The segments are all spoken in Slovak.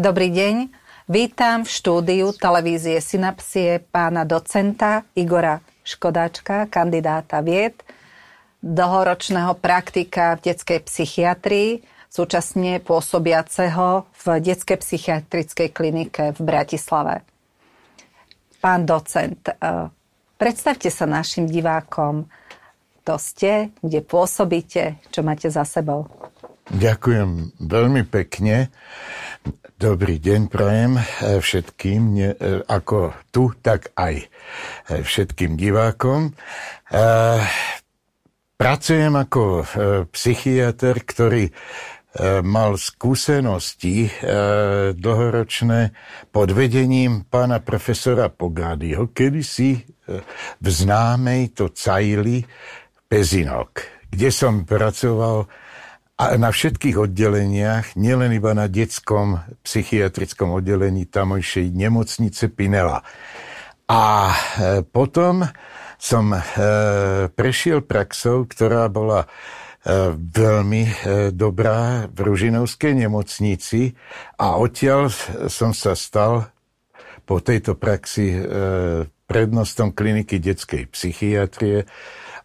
Dobrý deň. Vítam v štúdiu televízie Synapsie pána docenta Igora Škodáčka, kandidáta vied, dlhoročného praktika v detskej psychiatrii, súčasne pôsobiaceho v detskej psychiatrickej klinike v Bratislave. Pán docent, eh, predstavte sa našim divákom, kto ste, kde pôsobíte, čo máte za sebou. Ďakujem veľmi pekne. Dobrý deň prajem eh, všetkým, eh, ako tu, tak aj eh, všetkým divákom. Pracujem ako psychiatr, ktorý mal skúsenosti dlhoročné pod vedením pána profesora Pogádyho, kedysi v známej to Cajli Pezinok, kde som pracoval a na všetkých oddeleniach, nielen iba na detskom psychiatrickom oddelení tamojšej nemocnice Pinela. A e, potom som e, prešiel praxou, ktorá bola e, veľmi dobrá v Ružinovskej nemocnici a odtiaľ som sa stal po tejto praxi prednostom kliniky detskej psychiatrie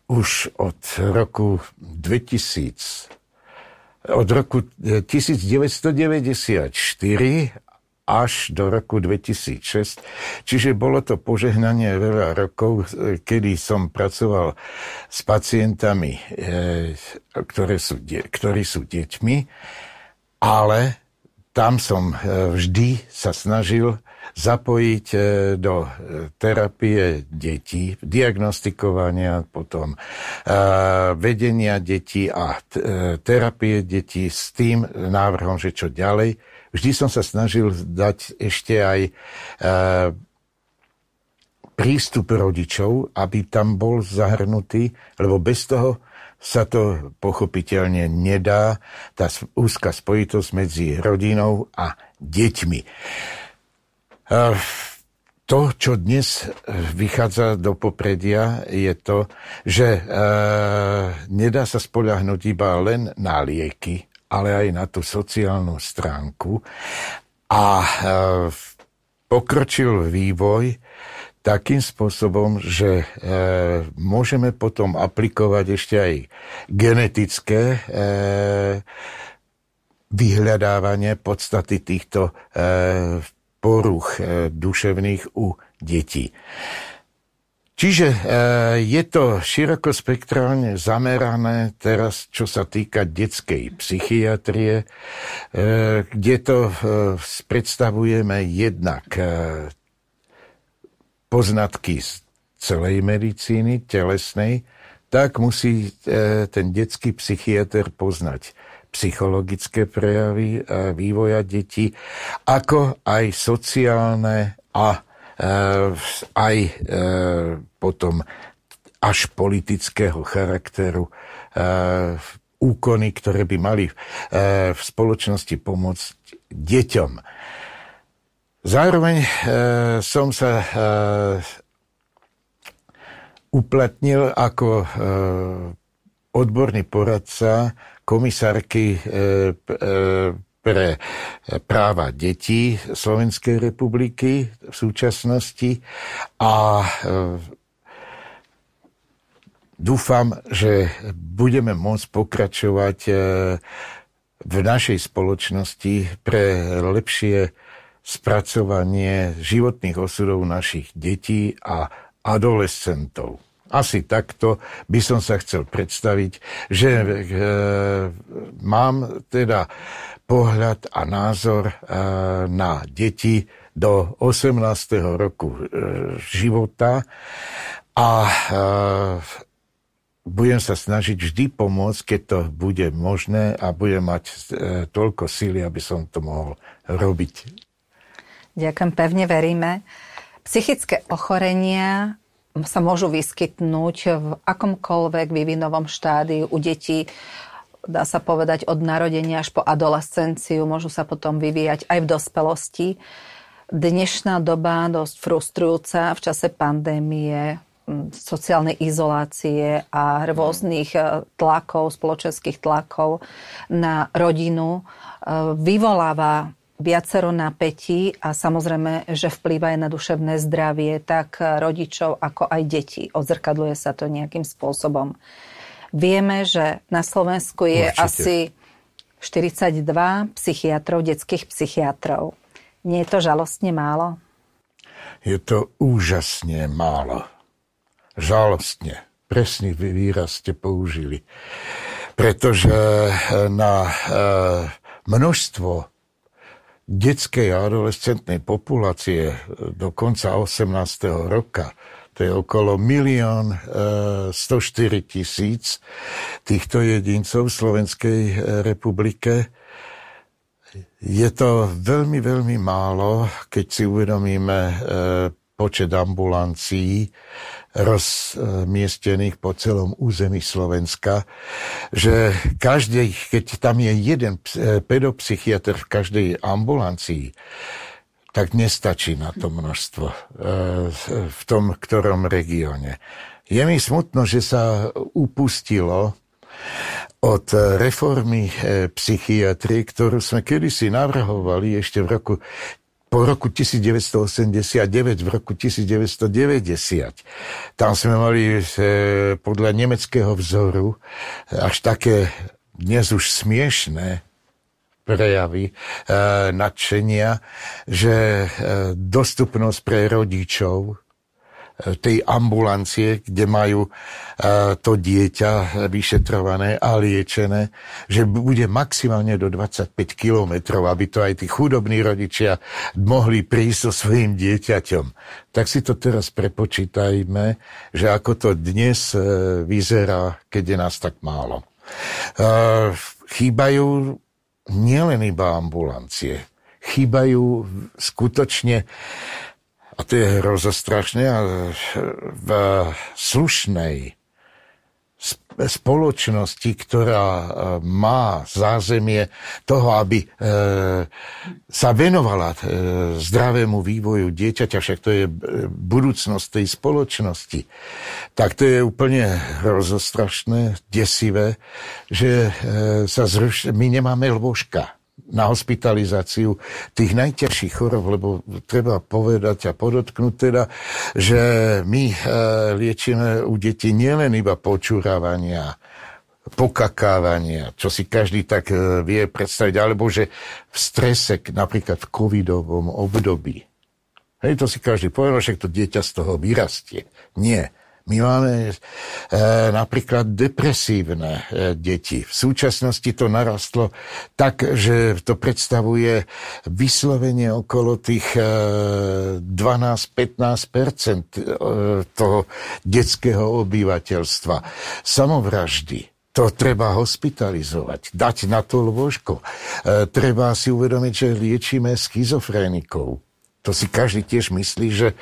už od roku 2000 od roku 1994 až do roku 2006. Čiže bolo to požehnanie veľa rokov, kedy som pracoval s pacientami, e, ktoré sú, ktorí sú deťmi, ale tam som e, vždy sa snažil zapojiť e, do e, terapie detí, diagnostikovania, potom vedenia detí a terapie detí s tým návrhom, že čo ďalej. Vždy som sa snažil dať ešte aj prístup rodičov, aby tam bol zahrnutý, lebo bez toho sa to pochopiteľne nedá, tá úzka spojitosť medzi rodinou a deťmi. To, čo dnes vychádza do popredia, je to, že nedá sa spoľahnúť iba len na lieky, ale aj na tú sociálnu stránku. A pokročil vývoj, takým spôsobom, že e, môžeme potom aplikovať ešte aj genetické e, vyhľadávanie podstaty týchto e, poruch e, duševných u detí. Čiže e, je to širokospektrálne zamerané teraz, čo sa týka detskej psychiatrie, e, kde to predstavujeme jednak poznatky z celej medicíny, telesnej, tak musí ten detský psychiatr poznať psychologické prejavy vývoja detí, ako aj sociálne a e, aj e, potom až politického charakteru úkony, ktoré by mali v spoločnosti pomôcť deťom. Zároveň e, som sa e, uplatnil ako e, odborný poradca komisárky e, e, pre práva detí Slovenskej republiky v súčasnosti a e, dúfam, že budeme môcť pokračovať v našej spoločnosti pre lepšie spracovanie životných osudov našich detí a adolescentov. Asi takto by som sa chcel predstaviť, že e, mám teda pohľad a názor e, na deti do 18. roku e, života a e, budem sa snažiť vždy pomôcť, keď to bude možné a budem mať e, toľko síly, aby som to mohol robiť. Ďakujem, pevne veríme. Psychické ochorenia sa môžu vyskytnúť v akomkoľvek vývinovom štádiu u detí, dá sa povedať od narodenia až po adolescenciu, môžu sa potom vyvíjať aj v dospelosti. Dnešná doba dosť frustrujúca v čase pandémie, sociálnej izolácie a rôznych e, tlakov, spoločenských tlakov na rodinu e, vyvoláva viacero napätí a samozrejme, že vplýva aj na duševné zdravie tak rodičov ako aj detí. Odzrkadluje sa to nejakým spôsobom. Vieme, že na Slovensku je Určite. asi 42 psychiatrov, detských psychiatrov. Nie je to žalostne málo? Je to úžasne málo. Žalostne. Presný výraz ste použili. Pretože na e, množstvo detskej a adolescentnej populácie do konca 18. roka to je okolo milión 104 e, tisíc týchto jedincov v Slovenskej e, republike. Je to veľmi, veľmi málo, keď si uvedomíme e, počet ambulancií rozmiestnených po celom území Slovenska, že každý, keď tam je jeden pedopsychiatr v každej ambulancii, tak nestačí na to množstvo e, v tom ktorom regióne. Je mi smutno, že sa upustilo od reformy e, psychiatrie, ktorú sme kedysi navrhovali ešte v roku po roku 1989, v roku 1990. Tam sme mali e, podľa nemeckého vzoru až také dnes už smiešné prejavy e, nadšenia, že e, dostupnosť pre rodičov tej ambulancie, kde majú e, to dieťa vyšetrované a liečené, že bude maximálne do 25 kilometrov, aby to aj tí chudobní rodičia mohli prísť so svojím dieťaťom. Tak si to teraz prepočítajme, že ako to dnes e, vyzerá, keď je nás tak málo. E, chýbajú nielen iba ambulancie. Chýbajú skutočne, a to je hrozostrašné, v slušnej spoločnosti, ktorá e, má zázemie toho, aby e, sa venovala e, zdravému vývoju dieťaťa, však to je budúcnosť tej spoločnosti, tak to je úplne hrozostrašné, desivé, že sa zruš... my nemáme lôžka na hospitalizáciu tých najťažších chorob, lebo treba povedať a podotknúť teda, že my e, liečíme u detí nielen iba počúravania, pokakávania, čo si každý tak e, vie predstaviť, alebo že v strese, napríklad v covidovom období. Hej, to si každý povedal, že to dieťa z toho vyrastie. Nie. My máme e, napríklad depresívne e, deti. V súčasnosti to narastlo tak, že to predstavuje vyslovene okolo tých e, 12-15 e, toho detského obyvateľstva. Samovraždy, to treba hospitalizovať, dať na to lôžko. E, treba si uvedomiť, že liečíme schizofrénikov. To si každý tiež myslí, že e,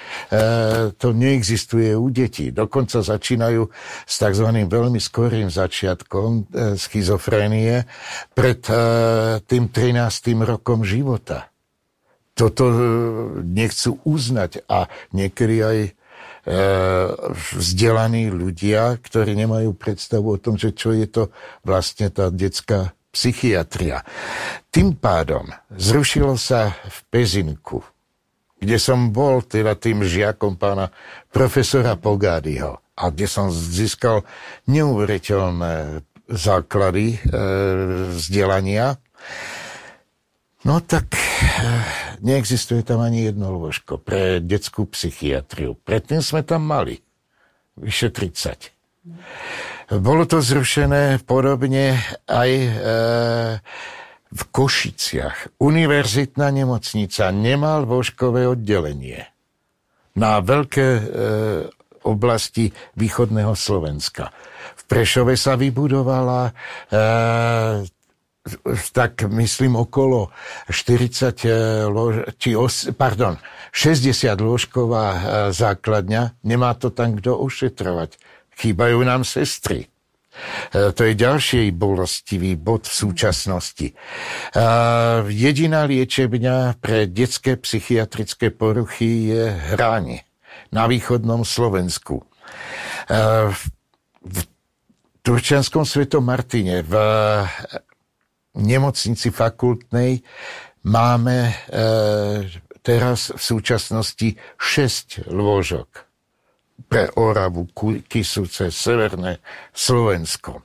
to neexistuje u detí. Dokonca začínajú s tzv. veľmi skorým začiatkom e, schizofrénie pred e, tým 13. rokom života. Toto e, nechcú uznať a niekedy aj e, vzdelaní ľudia, ktorí nemajú predstavu o tom, že čo je to vlastne tá detská psychiatria. Tým pádom zrušilo sa v Pezinku kde som bol teda tým žiakom pána profesora Pogádyho a kde som získal neuveriteľné základy e, vzdelania. No tak e, neexistuje tam ani jedno lôžko pre detskú psychiatriu. Predtým sme tam mali vyše 30. Bolo to zrušené podobne aj e, v Košiciach univerzitná nemocnica nemá lôžkové oddelenie na veľké e, oblasti východného Slovenska. V Prešove sa vybudovala e, tak myslím okolo 40 e, lož, či os, pardon, 60 lôžková e, základňa. Nemá to tam kto ošetrovať. Chýbajú nám sestry. E, to je ďalší bolestivý bod v súčasnosti. E, jediná liečebňa pre detské psychiatrické poruchy je Hráne na východnom Slovensku. E, v Turčianskom svetom Martine v nemocnici fakultnej máme teraz v súčasnosti 6 lôžok pre Oravu, Kisuce, Severné Slovensko.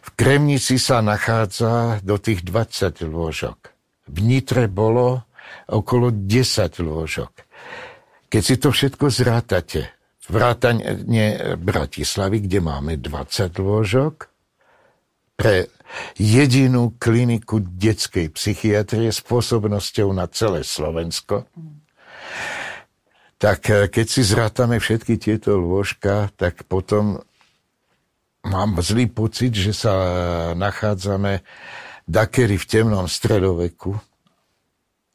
V Kremnici sa nachádza do tých 20 lôžok. V Nitre bolo okolo 10 lôžok. Keď si to všetko zrátate, vrátane Bratislavy, kde máme 20 lôžok, pre jedinú kliniku detskej psychiatrie s pôsobnosťou na celé Slovensko. Tak eh, keď si zrátame všetky tieto lôžka, tak potom mám zlý pocit, že sa nachádzame dakery v temnom stredoveku,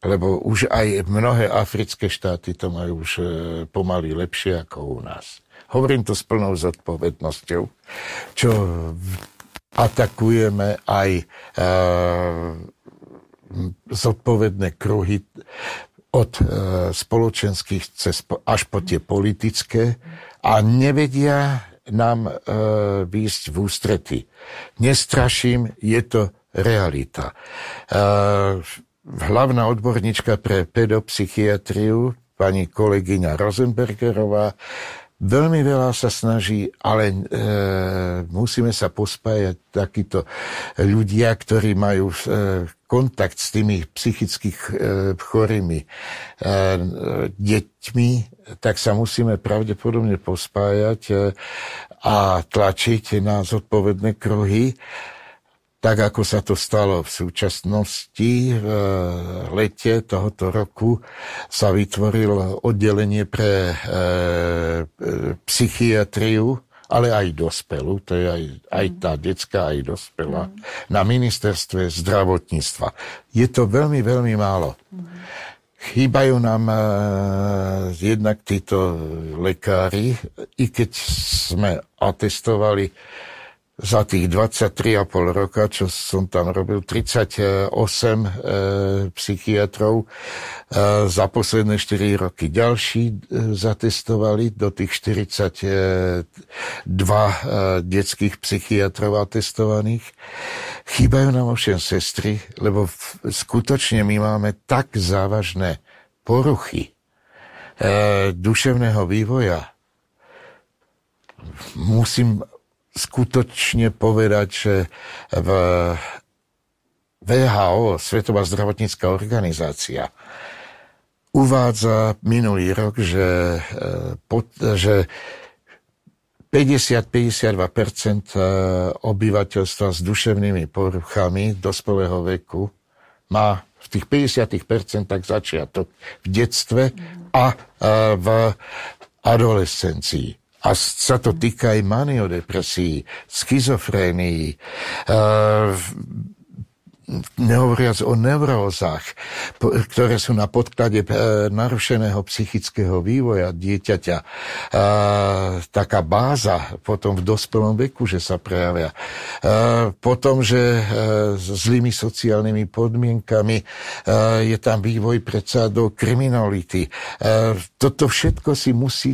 lebo už aj mnohé africké štáty to majú už eh, pomaly lepšie ako u nás. Hovorím to s plnou zodpovednosťou, čo atakujeme aj e, zodpovedné kruhy od e, spoločenských až po tie politické a nevedia nám e, výjsť v ústrety. Nestraším, je to realita. E, hlavná odborníčka pre pedopsychiatriu, pani kolegyňa Rosenbergerová, Veľmi veľa sa snaží, ale e, musíme sa pospájať takíto ľudia, ktorí majú e, kontakt s tými psychických e, chorými e, deťmi, tak sa musíme pravdepodobne pospájať e, a tlačiť na zodpovedné kruhy tak ako sa to stalo v súčasnosti, v lete tohoto roku sa vytvorilo oddelenie pre e, psychiatriu, ale aj dospelú, to je aj, aj tá detská, aj dospelá, mm. na ministerstve zdravotníctva. Je to veľmi, veľmi málo. Mm. Chýbajú nám uh, jednak títo lekári, i keď sme atestovali za tých 23,5 roka, čo som tam robil, 38 e, psychiatrov. E, za posledné 4 roky ďalší e, zatestovali, do tých 42 e, detských psychiatrov atestovaných. Chýbajú nám ovšem sestry, lebo v, skutočne my máme tak závažné poruchy e, duševného vývoja. Musím skutočne povedať, že v VHO, Svetová zdravotnícká organizácia, uvádza minulý rok, že, e, že 50-52% e, obyvateľstva s duševnými poruchami dospelého veku má v tých 50% začiatok v detstve a e, v adolescencii. A sa to týka aj maniodepresí, schizofrénii, uh, nehovoriac o neurózach, ktoré sú na podklade e, narušeného psychického vývoja dieťaťa. E, taká báza potom v dospelom veku, že sa prejavia. E, potom, že s zlými sociálnymi podmienkami je tam vývoj predsa do kriminality. Toto všetko si musí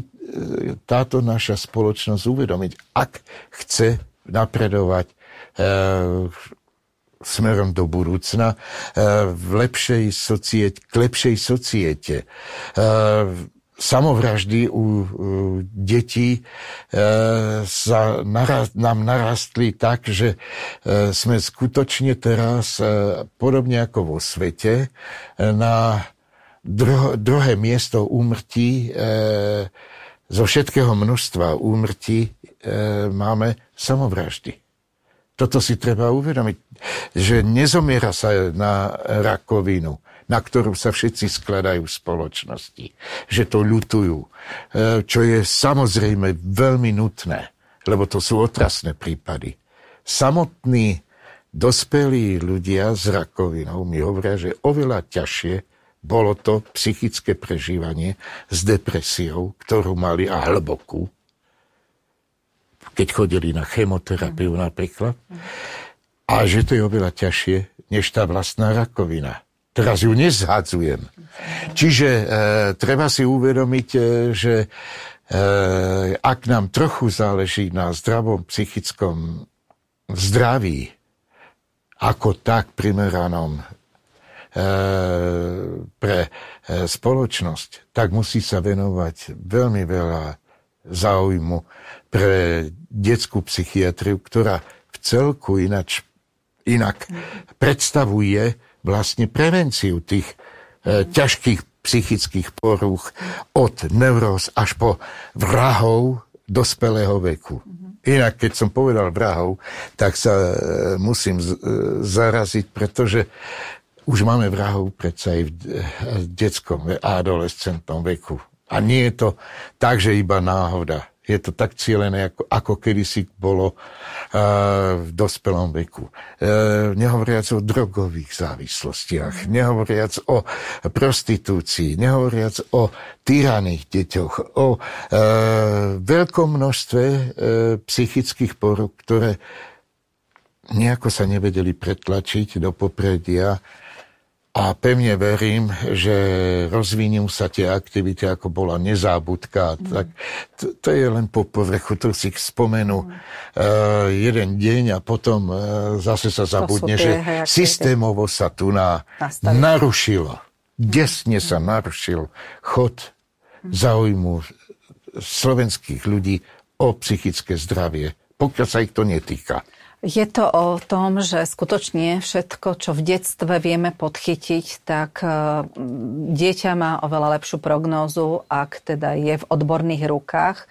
táto naša spoločnosť uvedomiť, ak chce napredovať e, smerom do budúcna e, v lepšej societe, k lepšej societe. E, samovraždy u, detí sa naraz, nám narastli tak, že sme skutočne teraz, podobne ako vo svete, na druhé miesto úmrtí zo všetkého množstva úmrtí e, máme samovraždy. Toto si treba uvedomiť, že nezomiera sa na rakovinu, na ktorú sa všetci skladajú v spoločnosti, že to ľutujú, e, čo je samozrejme veľmi nutné, lebo to sú otrasné prípady. Samotní dospelí ľudia s rakovinou mi hovoria, že oveľa ťažšie bolo to psychické prežívanie s depresiou, ktorú mali a hlbokú, keď chodili na chemoterapiu napríklad. A že to je oveľa ťažšie, než tá vlastná rakovina. Teraz ju nezhadzujem. Čiže e, treba si uvedomiť, e, že e, ak nám trochu záleží na zdravom psychickom zdraví, ako tak primeranom pre spoločnosť, tak musí sa venovať veľmi veľa záujmu pre detskú psychiatriu, ktorá v celku inač, inak predstavuje vlastne prevenciu tých e, ťažkých psychických porúch od neuróz až po vrahov dospelého veku. Inak, keď som povedal vrahov, tak sa e, musím z, e, zaraziť, pretože už máme vrahov predsa aj v, e, detskom a adolescentnom veku. A nie je to tak, že iba náhoda je to tak cieľené, ako, ako kedysi bolo uh, v dospelom veku. Uh, nehovoriac o drogových závislostiach, nehovoriac o prostitúcii, nehovoriac o tyraných deťoch, o uh, veľkom množstve uh, psychických porúk, ktoré nejako sa nevedeli pretlačiť do popredia a pevne verím, že rozvinú sa tie aktivity, ako bola nezábudka. Mm. Tak to, to je len po povrchu, to si spomenú mm. uh, jeden deň a potom uh, zase sa zabudne, že hej, systémovo sa tu na, narušilo. Desne mm. sa narušil chod mm. záujmu slovenských ľudí o psychické zdravie, pokiaľ sa ich to netýka. Je to o tom, že skutočne všetko, čo v detstve vieme podchytiť, tak e, dieťa má oveľa lepšiu prognózu, ak teda je v odborných rukách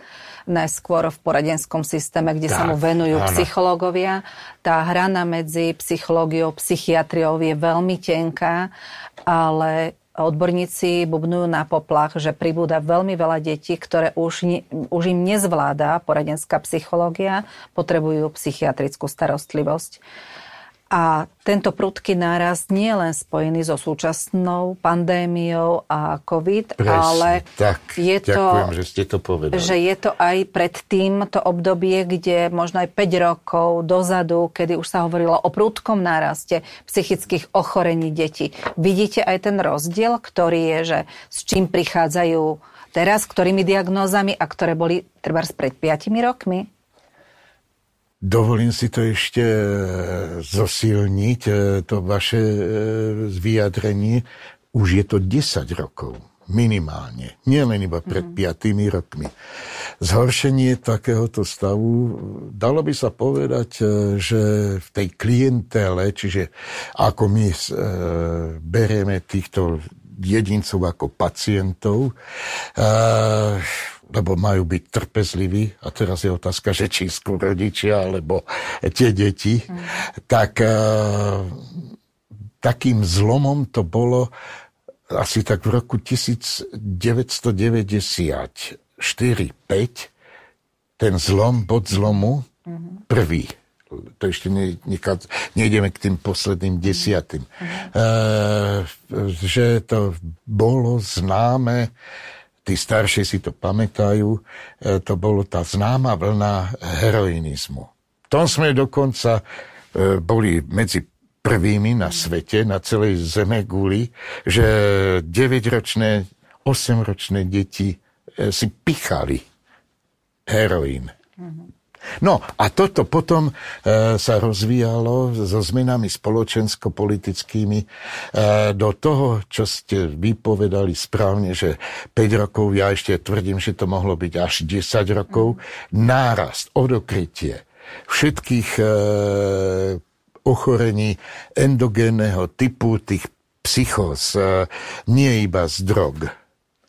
najskôr v poradenskom systéme, kde tak, sa mu venujú áno. psychológovia. Tá hrana medzi psychológiou, psychiatriou je veľmi tenká, ale odborníci bubnujú na poplach, že pribúda veľmi veľa detí, ktoré už, už im nezvláda poradenská psychológia, potrebujú psychiatrickú starostlivosť. A tento prudký nárast nie je len spojený so súčasnou pandémiou a COVID, Presne, ale tak, je to, ďakujem, že ste to povedali. Že je to aj pred tým to obdobie, kde možno aj 5 rokov dozadu, kedy už sa hovorilo o prudkom náraste psychických ochorení detí. Vidíte aj ten rozdiel, ktorý je, že s čím prichádzajú teraz, ktorými diagnózami a ktoré boli treba pred 5 rokmi? Dovolím si to ešte e, zosilniť, e, to vaše e, vyjadrenie. Už je to 10 rokov, minimálne. Nie len iba pred mm. 5 rokmi. Zhoršenie takéhoto stavu, dalo by sa povedať, že v tej klientele, čiže ako my e, berieme týchto jedincov ako pacientov, e, lebo majú byť trpezliví, a teraz je otázka, že či skôr rodičia, alebo tie deti, mm. tak uh, takým zlomom to bolo asi tak v roku 1994 5 ten zlom, bod zlomu, mm-hmm. prvý. To ešte ne, nekad, nejdeme k tým posledným desiatým. Mm-hmm. Uh, že to bolo známe tí starší si to pamätajú, e, to bolo tá známa vlna heroinizmu. V tom sme dokonca e, boli medzi prvými na svete, na celej zeme guli, že 9-ročné, 8-ročné deti e, si pichali heroín. No a toto potom e, sa rozvíjalo so zmenami spoločensko-politickými e, do toho, čo ste vypovedali správne, že 5 rokov, ja ešte tvrdím, že to mohlo byť až 10 rokov, nárast, odokrytie všetkých e, ochorení endogénneho typu, tých psychos, e, nie iba z drog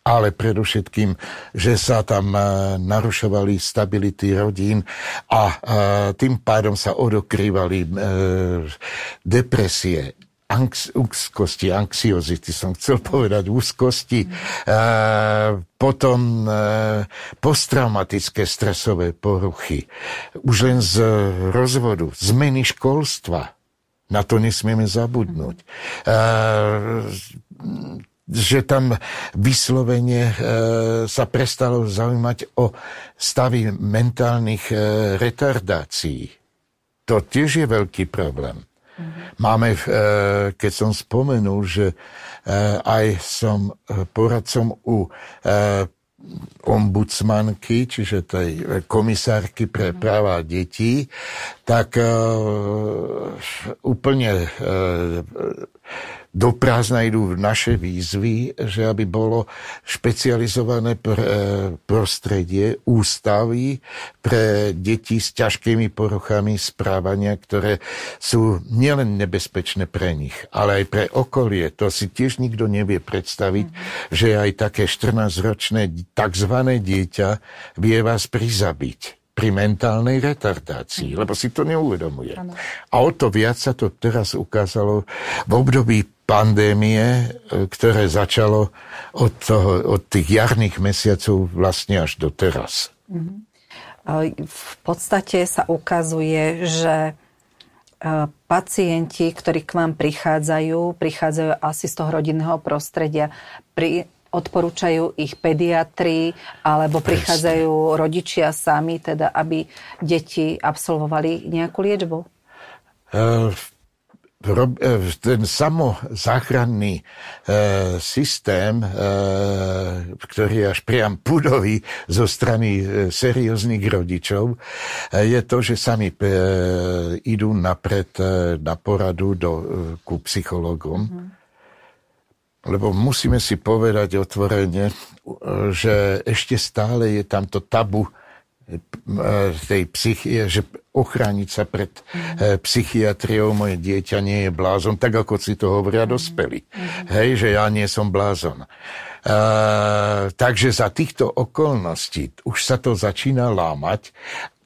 ale predovšetkým, že sa tam e, narušovali stability rodín a e, tým pádom sa odokrývali e, depresie, úzkosti, anxiozity, som chcel povedať úzkosti, potom posttraumatické stresové poruchy, už len z rozvodu, zmeny školstva, na to nesmieme zabudnúť že tam vyslovene e, sa prestalo zaujímať o stavy mentálnych e, retardácií. To tiež je veľký problém. Mm-hmm. Máme, e, keď som spomenul, že e, aj som poradcom u e, ombudsmanky, čiže tej komisárky pre mhm. práva detí, tak úplne do prázdna idú naše výzvy, že aby bolo špecializované pr- e, prostredie, ústavy pre deti s ťažkými poruchami správania, ktoré sú nielen nebezpečné pre nich, ale aj pre okolie. To si tiež nikto nevie predstaviť, mm-hmm. že aj také 14-ročné tzv. dieťa vie vás prizabiť pri mentálnej retardácii, lebo si to neuvedomuje. Ano. A o to viac sa to teraz ukázalo v období pandémie, e, ktoré začalo od, toho, od tých jarných mesiacov vlastne až do teraz. Mhm. V podstate sa ukazuje, že e, pacienti, ktorí k vám prichádzajú, prichádzajú asi z toho rodinného prostredia, pri, odporúčajú ich pediatri, alebo prichádzajú rodičia sami, teda aby deti absolvovali nejakú liečbu? Uh, ten samozáchranný e, systém, e, ktorý je až priam pudový zo strany e, serióznych rodičov, je to, že sami idú napred na poradu do, ku psychologom. Mm-hmm. Lebo musíme si povedať otvorene, že ešte stále je tamto tabu tej psychie, že ochrániť sa pred mm. psychiatriou, moje dieťa nie je blázon, tak ako si to hovoria dospelí. Mm. Hej, že ja nie som blázon. Uh, takže za týchto okolností už sa to začína lámať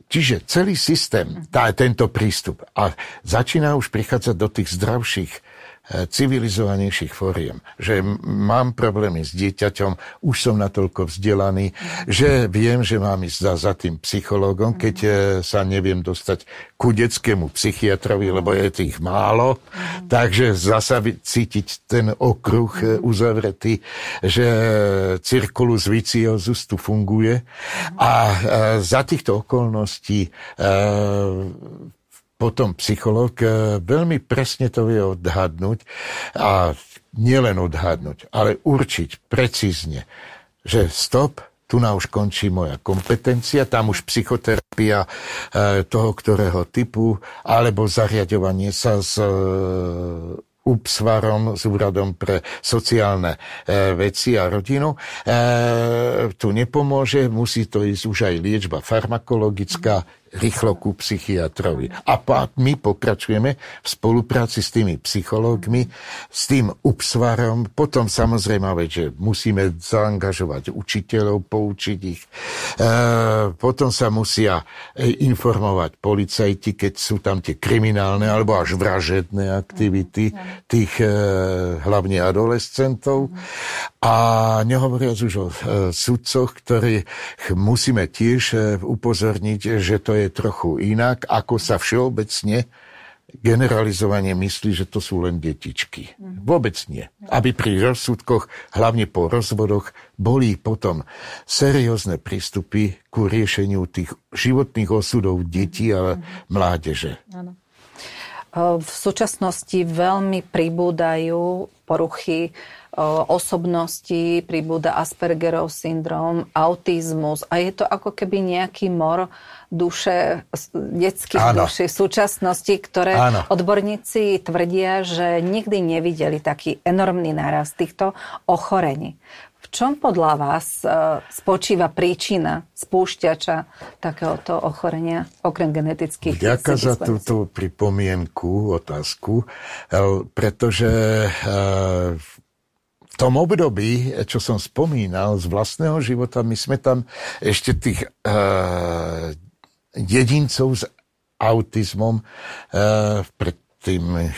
Čiže celý systém, tá, tento prístup a začína už prichádzať do tých zdravších Eh, civilizovanejších fóriem. Že mám problémy s dieťaťom, už som natoľko vzdelaný, že viem, že mám ísť za, za tým psychológom, keď eh, sa neviem dostať ku detskému psychiatrovi, lebo je tých málo. Takže zasa cítiť ten okruh eh, uzavretý, že cirkulus viciosus tu funguje. A za týchto okolností potom psychológ eh, veľmi presne to vie odhadnúť a nielen odhadnúť, ale určiť precízne, že stop, tu na už končí moja kompetencia, tam už psychoterapia eh, toho, ktorého typu, alebo zariadovanie sa s UPSVARom, s Úradom pre sociálne e, veci a rodinu. E, tu nepomôže, musí to ísť už aj liečba farmakologická, rýchlo ku psychiatrovi. A my pokračujeme v spolupráci s tými psychológmi, s tým upsvarom, potom samozrejme, že musíme zaangažovať učiteľov, poučiť ich. E, potom sa musia e, informovať policajti, keď sú tam tie kriminálne alebo až vražedné aktivity tých e, hlavne adolescentov. A nehovoriac už o sudcoch, ktorých musíme tiež upozorniť, že to je je trochu inak, ako sa všeobecne generalizovanie myslí, že to sú len detičky. Vôbec nie. Aby pri rozsudkoch, hlavne po rozvodoch, boli potom seriózne prístupy ku riešeniu tých životných osudov detí a mládeže. V súčasnosti veľmi pribúdajú poruchy osobnosti, pribúda Aspergerov syndrom, autizmus a je to ako keby nejaký mor duše, detských Áno. duší v súčasnosti, ktoré Áno. odborníci tvrdia, že nikdy nevideli taký enormný nárast týchto ochorení. V čom podľa vás e, spočíva príčina spúšťača takéhoto ochorenia, okrem genetických Ďakujem za túto pripomienku, otázku, e, pretože e, v tom období, čo som spomínal z vlastného života, my sme tam ešte tých jedincov s autizmom uh, pred tým,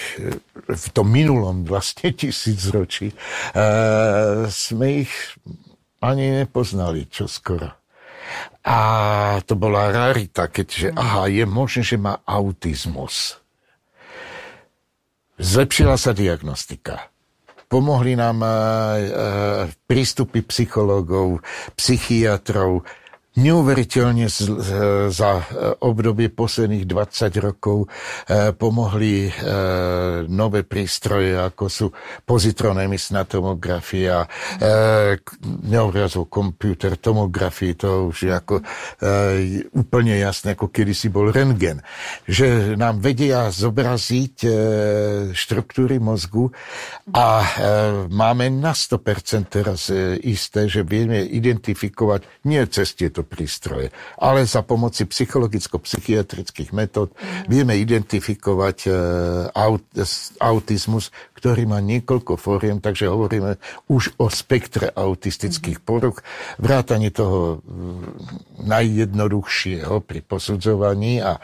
v tom minulom vlastne tisícročí, uh, sme ich ani nepoznali čo skoro. A to bola rarita, keďže, aha, je možné, že má autizmus. Zlepšila sa diagnostika Pomohli nám prístupy psychológov, psychiatrov, neuveriteľne za obdobie posledných 20 rokov pomohli nové prístroje, ako sú pozitronemisná tomografia, neobrazov komputer, tomografii, to už je ako úplne jasné, ako kedysi bol rentgen. Že nám vedia zobraziť štruktúry mozgu a máme na 100% teraz isté, že vieme identifikovať nie cez tieto prístroje, ale za pomoci psychologicko-psychiatrických metód vieme identifikovať e, aut, autizmus, ktorý má niekoľko fóriem, takže hovoríme už o spektre autistických poruch, vrátanie toho najjednoduchšieho pri posudzovaní a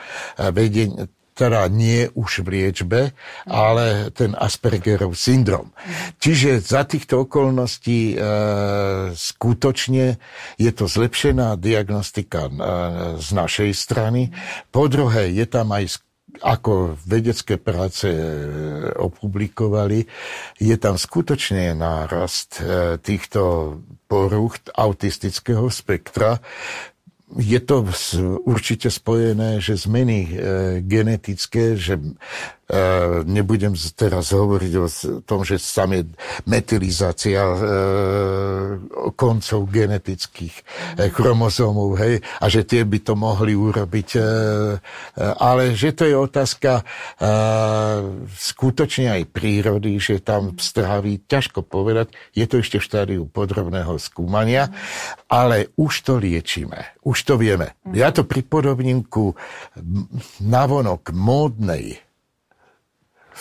vedení teda nie už v liečbe, ale ten Aspergerov syndrom. Čiže za týchto okolností e, skutočne je to zlepšená diagnostika e, z našej strany. Po druhé, je tam aj ako vedecké práce e, opublikovali, je tam skutočne nárast e, týchto poruch autistického spektra, je to určite spojené, že zmeny e, genetické, že nebudem teraz hovoriť o tom, že samé metylizácia e, koncov genetických e, chromozómov, hej, a že tie by to mohli urobiť. Ale že to je otázka skutočne aj prírody, že tam stráví, ťažko povedať, je to ešte v štádiu podrobného skúmania, ale už to liečíme, už to vieme. Ja to pripodobním ku navonok módnej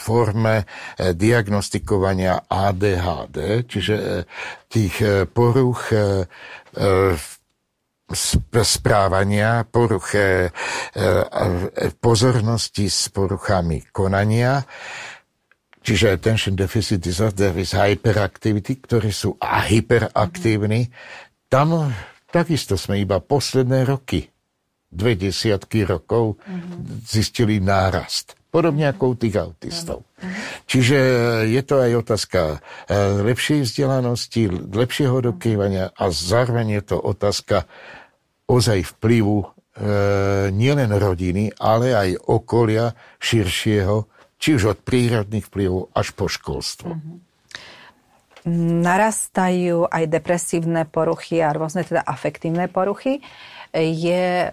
forme eh, diagnostikovania ADHD, čiže eh, tých eh, poruch správania, poruch pozornosti s poruchami konania, čiže attention deficit disorder is hyperactivity, ktorí sú a hyperaktívni. Tam takisto sme iba posledné roky, dve desiatky rokov, mm-hmm. zistili nárast. Podobne ako u tých autistov. Čiže je to aj otázka e, lepšej vzdelanosti, lepšieho dokrývania a zároveň je to otázka ozaj vplyvu e, nielen rodiny, ale aj okolia širšieho, či už od prírodných vplyvov až po školstvo. Narastajú aj depresívne poruchy a rôzne teda afektívne poruchy je e,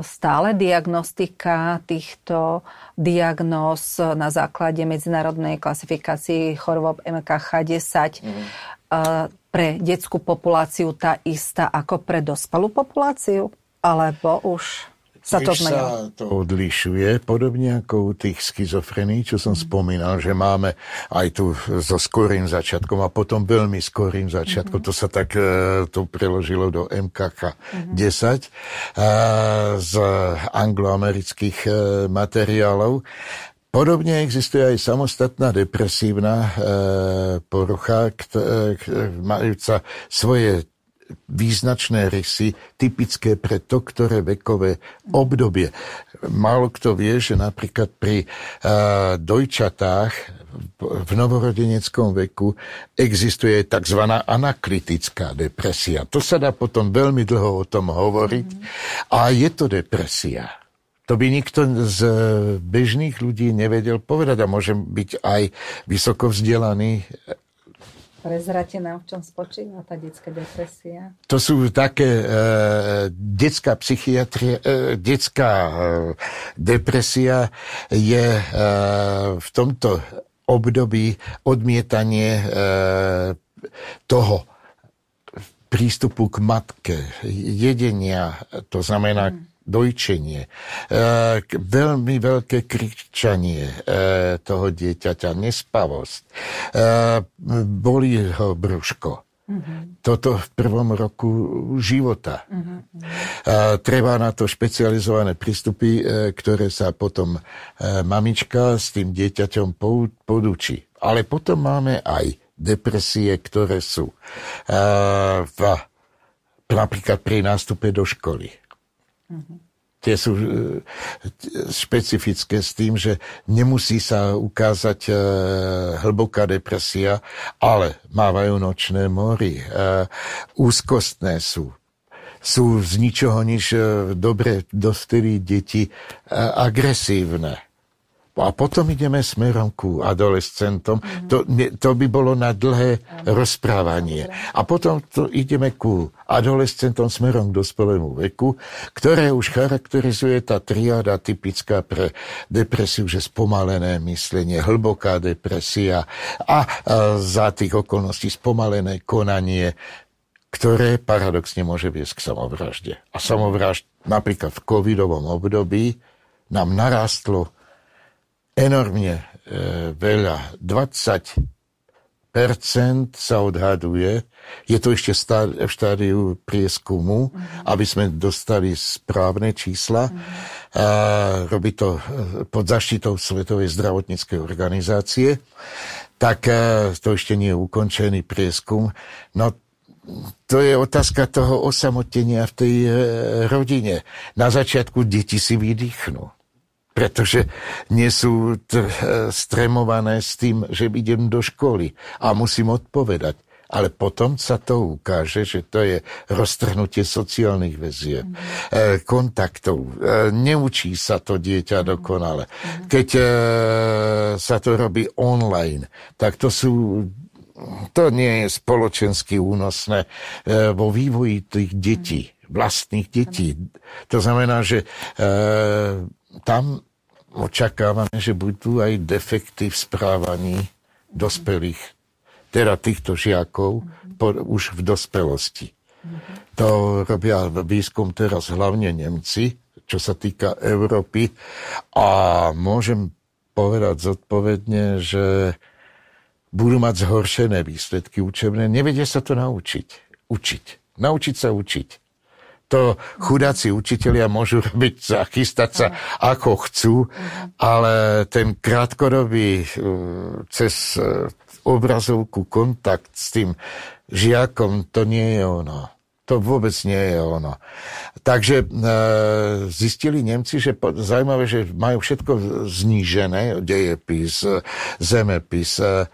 stále diagnostika týchto diagnóz na základe medzinárodnej klasifikácii chorôb MKH10 mm. pre detskú populáciu tá istá ako pre dospelú populáciu? Alebo už sa to zmenilo. sa to odlišuje, podobne ako u tých schizofrení, čo som mm. spomínal, že máme aj tu so skorým začiatkom a potom veľmi skorým začiatkom. Mm. To sa tak e, to preložilo do MKK mm. 10 z angloamerických e, materiálov. Podobne existuje aj samostatná depresívna e, porucha, majúca svoje význačné rysy, typické pre to, ktoré vekové obdobie. Málo kto vie, že napríklad pri uh, dojčatách v novorodeneckom veku existuje tzv. anaklitická depresia. To sa dá potom veľmi dlho o tom hovoriť. A je to depresia. To by nikto z bežných ľudí nevedel povedať a môže byť aj vysoko vzdelaný Prezrate nám, v čom spočíva tá detská depresia? To sú také e, detská psychiatria, e, detská e, depresia je e, v tomto období odmietanie e, toho prístupu k matke, jedenia, to znamená hmm dojčenie, e, veľmi veľké kričanie e, toho dieťaťa, nespavosť, e, bolí ho brúško. Mm-hmm. Toto v prvom roku života. Mm-hmm. A treba na to špecializované prístupy, ktoré sa potom mamička s tým dieťaťom podučí. Ale potom máme aj depresie, ktoré sú v, napríklad pri nástupe do školy Tie sú e, špecifické s tým, že nemusí sa ukázať e, hlboká depresia, ale mávajú nočné mory, e, úzkostné sú, sú z ničoho nič dobre dospelí deti agresívne a potom ideme smerom ku adolescentom. Mm-hmm. To, to by bolo na dlhé mm-hmm. rozprávanie. A potom to ideme ku adolescentom smerom k dospelému veku, ktoré už charakterizuje tá triáda typická pre depresiu, že spomalené myslenie, hlboká depresia a, a za tých okolností spomalené konanie, ktoré paradoxne môže viesť k samovražde. A samovražd napríklad v covidovom období nám narastlo enormne e, veľa. 20% sa odhaduje, je to ešte v štádiu prieskumu, mm-hmm. aby sme dostali správne čísla. Mm-hmm. A robí to e, pod zaštitou Svetovej zdravotníckej organizácie. Tak e, to ešte nie je ukončený prieskum. No to je otázka toho osamotenia v tej e, rodine. Na začiatku deti si vydýchnú pretože nie sú t- stremované s tým, že idem do školy a musím odpovedať. Ale potom sa to ukáže, že to je roztrhnutie sociálnych väzieb, mm. kontaktov. E, neučí sa to dieťa mm. dokonale. Mm. Keď sa to robí online, tak to sú to nie je spoločensky únosné vo vývoji tých detí, vlastných detí. To znamená, že tam očakávame, že budú aj defekty v správaní dospelých, teda týchto žiakov, po, už v dospelosti. To robia výskum teraz hlavne Nemci, čo sa týka Európy. A môžem povedať zodpovedne, že budú mať zhoršené výsledky učebné. Nevedia sa to naučiť. Učiť. Naučiť sa učiť to chudáci učitelia môžu robiť, chystať sa ako chcú, ale ten krátkodobý uh, cez uh, obrazovku kontakt s tým žiakom, to nie je ono. To vôbec nie je ono. Takže e, zistili Nemci, že po, zaujímavé, že majú všetko znížené, dejepis, zemepis, e,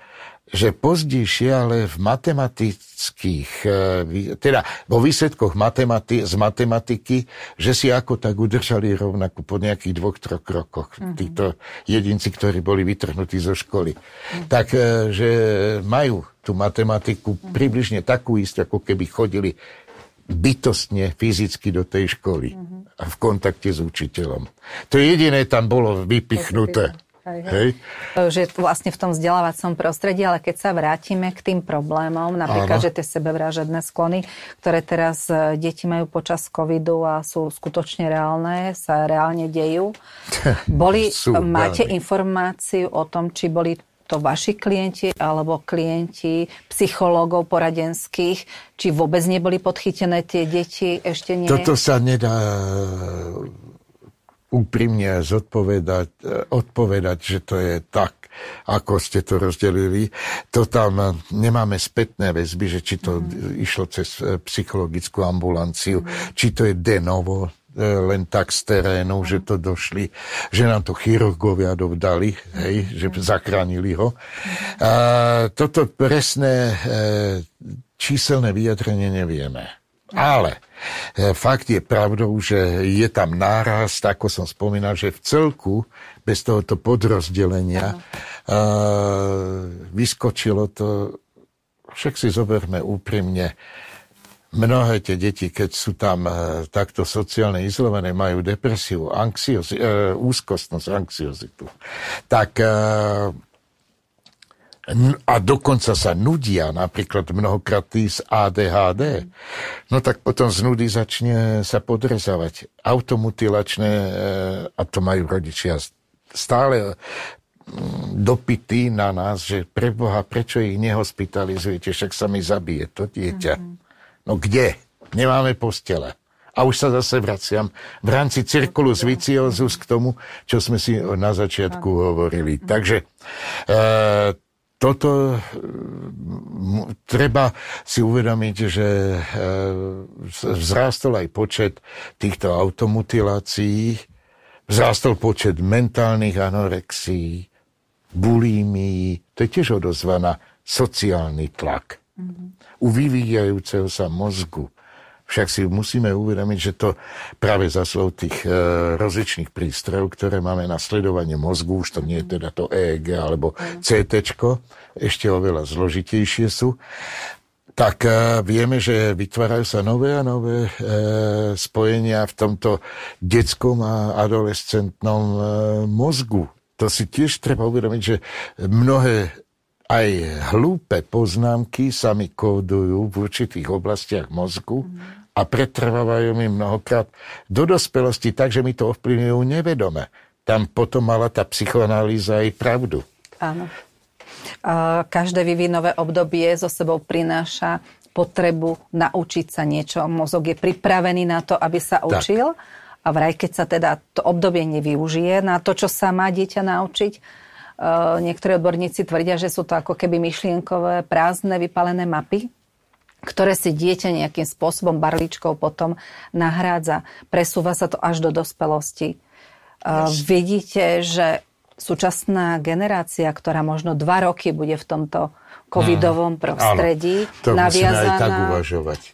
že pozdejšie, ale v matematických, e, teda vo výsledkoch matemati- z matematiky, že si ako tak udržali rovnako po nejakých dvoch, troch rokoch mm-hmm. títo jedinci, ktorí boli vytrhnutí zo školy. Mm-hmm. Tak, e, že majú tú matematiku mm-hmm. približne takú istú, ako keby chodili bytostne, fyzicky do tej školy mm-hmm. a v kontakte s učiteľom. To jediné tam bolo vypichnuté. Hej, hej. Že vlastne v tom vzdelávacom prostredí, ale keď sa vrátime k tým problémom, napríklad, Áno. že tie sebevražedné sklony, ktoré teraz e, deti majú počas covidu a sú skutočne reálne, sa reálne dejú. Boli, sú máte reálne. informáciu o tom, či boli to vaši klienti alebo klienti psychológov poradenských, či vôbec neboli podchytené tie deti, ešte nie? Toto sa nedá úprimne zodpovedať, e, odpovedať, že to je tak, ako ste to rozdelili. To tam nemáme spätné väzby, že či to mm. išlo cez e, psychologickú ambulanciu, mm. či to je de novo, e, len tak z terénu, že to došli, že nám to chirurgovia dovdali, hej, že mhm. zachránili ho. A toto presné číselné vyjadrenie nevieme. Ale e, fakt je pravdou, že je tam nárast, ako som spomínal, že v celku bez tohoto podrozdelenia uh, vyskočilo to, však si zoberme úprimne, mnohé tie deti, keď sú tam uh, takto sociálne izolované, majú depresiu, anxiozi, uh, úzkostnosť, anxiozitu, tak uh, a dokonca sa nudia, napríklad mnohokrát tí z ADHD, no tak potom z nudy začne sa podrezávať automutilačné, e, a to majú rodičia stále mm, dopity na nás, že pre Boha, prečo ich nehospitalizujete, však sa mi zabije to dieťa. Mm-hmm. No kde? Nemáme postele. A už sa zase vraciam v rámci cirkulu z viciozus k tomu, čo sme si na začiatku hovorili. Takže e, toto treba si uvedomiť, že e, vzrástol aj počet týchto automutilácií, vzrástol počet mentálnych anorexí, bulímií, to je tiež odozva na sociálny tlak. Mm-hmm. U vyvíjajúceho sa mozgu Však si musíme uvedomiť, že to práve zaslov tých e, rozličných prístrojov, ktoré máme na sledovanie mozgu, už to nie je teda to EEG alebo CT, ešte oveľa zložitejšie sú, tak e, vieme, že vytvárajú sa nové a nové e, spojenia v tomto detskom a adolescentnom e, mozgu. To si tiež treba uvedomiť, že mnohé aj hlúpe poznámky sa mi kódujú v určitých oblastiach mozgu a pretrvávajú mi mnohokrát do dospelosti tak, že mi to ovplyvňujú nevedome. Tam potom mala tá psychoanalýza aj pravdu. Áno. Každé vyvinové obdobie zo sebou prináša potrebu naučiť sa niečo. Mozog je pripravený na to, aby sa učil. Tak. A vraj, keď sa teda to obdobie nevyužije na to, čo sa má dieťa naučiť, niektorí odborníci tvrdia, že sú to ako keby myšlienkové, prázdne, vypalené mapy, ktoré si dieťa nejakým spôsobom barličkou potom nahrádza. Presúva sa to až do dospelosti. Uh, vidíte, že súčasná generácia, ktorá možno dva roky bude v tomto covidovom hmm. prostredí, Áno, to naviazaná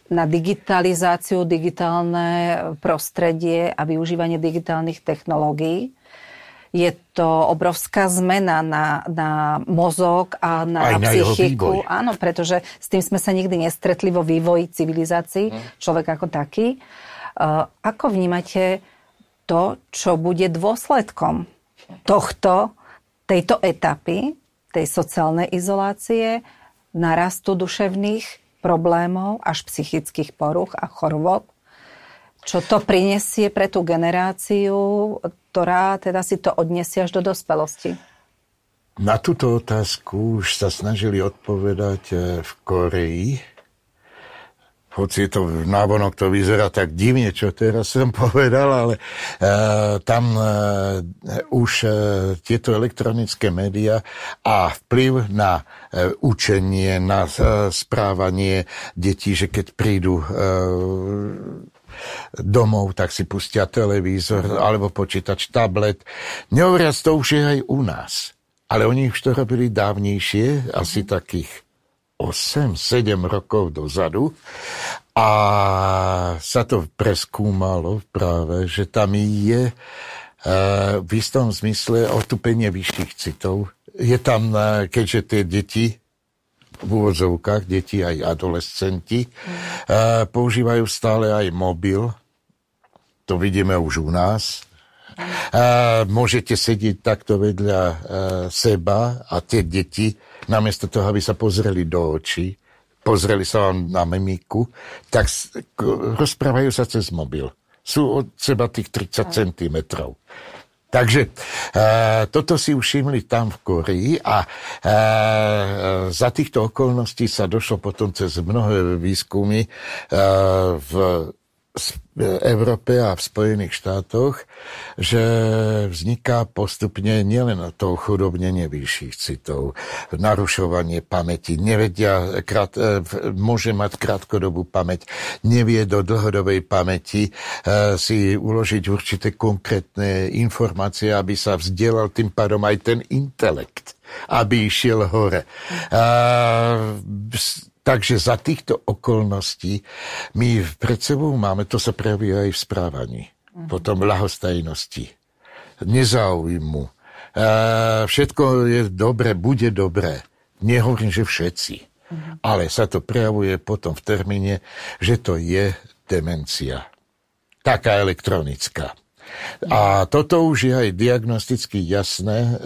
na digitalizáciu, digitálne prostredie a využívanie digitálnych technológií, je to obrovská zmena na, na mozog a na Aj psychiku. Na Áno, pretože s tým sme sa nikdy nestretli vo vývoji civilizácií, mm. človek ako taký. Uh, ako vnímate to, čo bude dôsledkom tohto, tejto etapy, tej sociálnej izolácie, narastu duševných problémov až psychických poruch a chorôb? Čo to prinesie pre tú generáciu ktorá teda si to odniesie až do dospelosti? Na túto otázku už sa snažili odpovedať e, v Koreji. Hoci to návonok, to vyzerá tak divne, čo teraz som povedal, ale e, tam e, už e, tieto elektronické médiá a vplyv na e, učenie, na e, správanie detí, že keď prídu e, domov, tak si pustia televízor alebo počítač, tablet. Nehovoriac, to už je aj u nás. Ale oni už to robili dávnejšie, asi takých 8-7 rokov dozadu a sa to preskúmalo práve, že tam je e, v istom zmysle otupenie vyšších citov. Je tam, e, keďže tie deti v úvodzovkách, deti aj adolescenti, mm. používajú stále aj mobil. To vidíme už u nás. Mm. Môžete sedieť takto vedľa seba a tie deti, namiesto toho, aby sa pozreli do očí, pozreli sa vám na mimiku, tak rozprávajú sa cez mobil. Sú od seba tých 30 cm. Takže e, toto si už všimli tam v Koreji a e, za týchto okolností sa došlo potom cez mnohé výskumy e, v Európe a v Spojených štátoch, že vzniká postupne nielen to chudobnenie vyšších citov, narušovanie pamäti, nevedia, krát, e, môže mať krátkodobú pamäť, nevie do dlhodobej pamäti e, si uložiť určité konkrétne informácie, aby sa vzdielal tým pádom aj ten intelekt, aby išiel hore. E, Takže za týchto okolností my pred sebou máme, to sa prejaví aj v správaní, uh-huh. potom ľahostajnosti, nezaujímu. E, všetko je dobre, bude dobré. Nehovorím, že všetci. Uh-huh. Ale sa to prejavuje potom v termíne, že to je demencia. Taká elektronická. A toto už je aj diagnosticky jasné, e, e,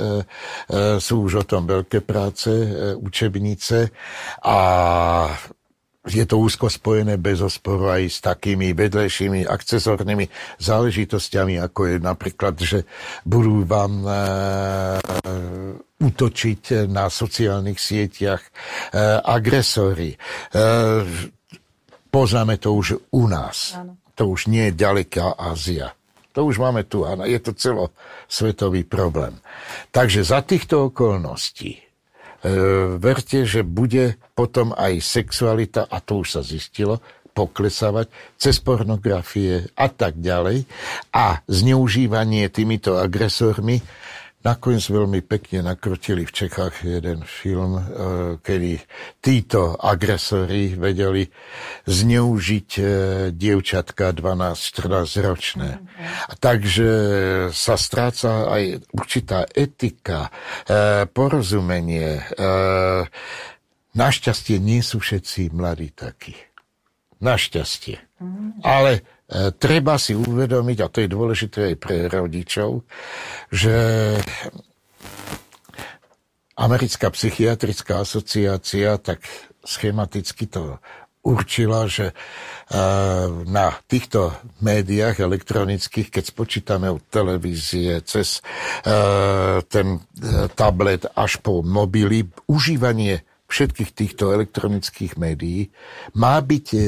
sú už o tom veľké práce, e, učebnice a je to úzko spojené bez osporu aj s takými vedlejšími akcesornými záležitosťami, ako je napríklad, že budú vám e, útočiť na sociálnych sieťach e, agresory. E, poznáme to už u nás. Áno. To už nie je ďaleká Ázia. To už máme tu a je to celosvetový problém. Takže za týchto okolností e, verte, že bude potom aj sexualita, a to už sa zistilo, poklesávať cez pornografie a tak ďalej. A zneužívanie týmito agresormi Nakoniec veľmi pekne nakrutili v Čechách jeden film, e, kedy títo agresori vedeli zneužiť e, dievčatka 12-14 ročné. A takže sa stráca aj určitá etika, e, porozumenie. Našťastie nie sú všetci mladí takí. Našťastie. Ale E, treba si uvedomiť, a to je dôležité aj pre rodičov, že Americká psychiatrická asociácia tak schematicky to určila, že e, na týchto médiách elektronických, keď spočítame od televízie cez e, ten tablet až po mobily, užívanie všetkých týchto elektronických médií má byť e,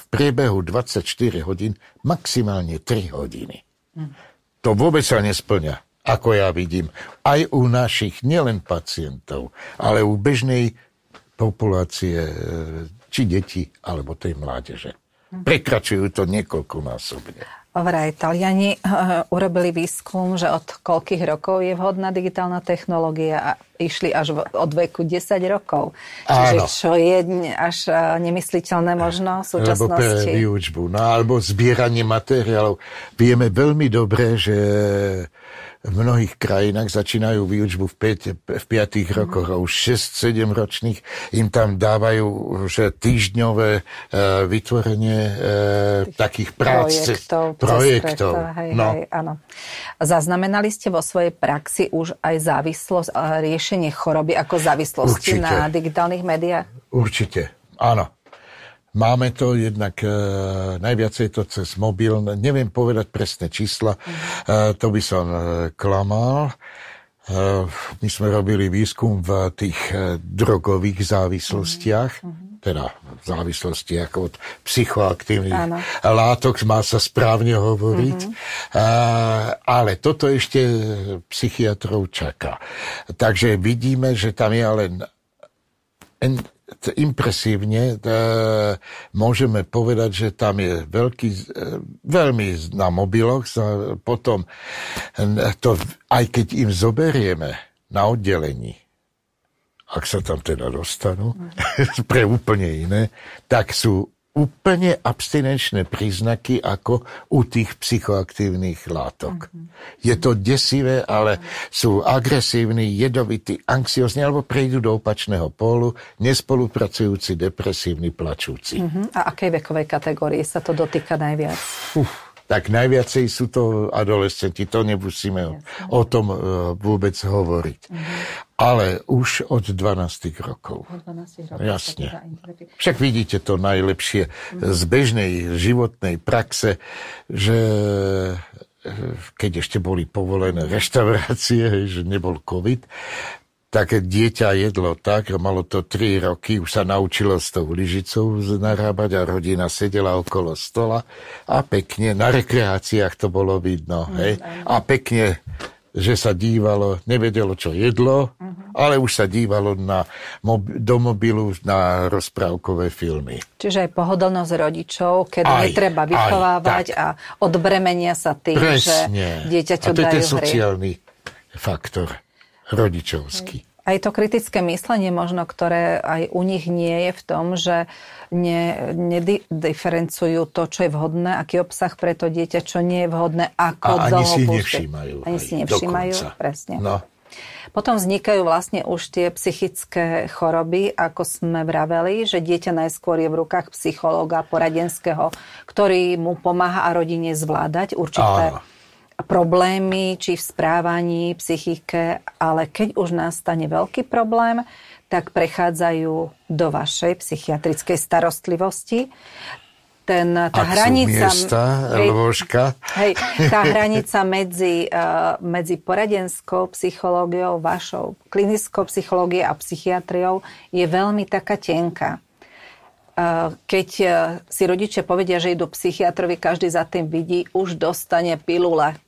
v priebehu 24 hodín maximálne 3 hodiny. To vôbec sa nesplňa, ako ja vidím, aj u našich nielen pacientov, ale u bežnej populácie, e, či deti, alebo tej mládeže. Prekračujú to niekoľkonásobne. Vraj Taliani uh, urobili výskum, že od koľkých rokov je vhodná digitálna technológia a išli až v, od veku 10 rokov. Čiže Áno. čo je až uh, nemysliteľné možno v súčasnosti. Alebo pre výučbu, no alebo zbieranie materiálov. Vieme veľmi dobre, že v mnohých krajinách začínajú výučbu v, 5, v 5 mm. rokoch a už 6-7 ročných im tam dávajú že týždňové e, vytvorenie e, takých prác. Projektov. projektov. Hej, no. hej, áno. Zaznamenali ste vo svojej praxi už aj závislosť a riešenie choroby ako závislosti Určite. na digitálnych médiách? Určite, áno. Máme to jednak e, najviacej to cez mobil. Neviem povedať presné čísla, e, to by som e, klamal. E, my sme robili výskum v tých e, drogových závislostiach, mm. teda závislosti ako od psychoaktívnych Áno. látok, má sa správne hovoriť. Mm-hmm. E, ale toto ešte psychiatrov čaká. Takže vidíme, že tam je len impresívne e, môžeme povedať, že tam je veľký, e, veľmi na mobiloch, potom e, to, aj keď im zoberieme na oddelení, ak sa tam teda dostanú, mm. pre úplne iné, tak sú úplne abstinenčné príznaky ako u tých psychoaktívnych látok. Mm-hmm. Je to desivé, ale sú agresívni, jedovití, anxiózni alebo prejdú do opačného pólu, nespolupracujúci, depresívni, plačúci. Mm-hmm. A akej vekovej kategórii sa to dotýka najviac? Uf tak najviacej sú to adolescenti. To nemusíme o, o tom uh, vôbec hovoriť. Mm-hmm. Ale už od 12 rokov. Od 12 rokov. Jasne. Však vidíte to najlepšie z bežnej životnej praxe, že e, keď ešte boli povolené reštaurácie, že nebol COVID, tak dieťa jedlo tak, malo to 3 roky, už sa naučilo s tou lyžicou narábať a rodina sedela okolo stola a pekne, na rekreáciách to bolo vidno, mm, hej, a pekne že sa dívalo, nevedelo, čo jedlo, uh-huh. ale už sa dívalo na mob- do mobilu na rozprávkové filmy. Čiže aj pohodlnosť rodičov, keď aj, netreba vychovávať aj, a odbremenia sa tým, Presne. že dieťaťu dajú A to je ten sociálny faktor rodičovský. Aj to kritické myslenie možno, ktoré aj u nich nie je v tom, že ne, nediferencujú to, čo je vhodné, aký obsah pre to dieťa, čo nie je vhodné, ako A ani si nevšímajú. Ani si nevšímajú, dokonca. presne. No. Potom vznikajú vlastne už tie psychické choroby, ako sme vraveli, že dieťa najskôr je v rukách psychológa poradenského, ktorý mu pomáha a rodine zvládať určité Áno problémy, či v správaní, psychike, ale keď už nastane veľký problém, tak prechádzajú do vašej psychiatrickej starostlivosti. Ten, tá Ak hranica, miesta, hej, hej, tá hranica medzi, uh, medzi poradenskou psychológiou, vašou klinickou psychológiou a psychiatriou je veľmi taká tenká. Keď si rodičia povedia, že idú psychiatrovi, každý za tým vidí, už dostane pilule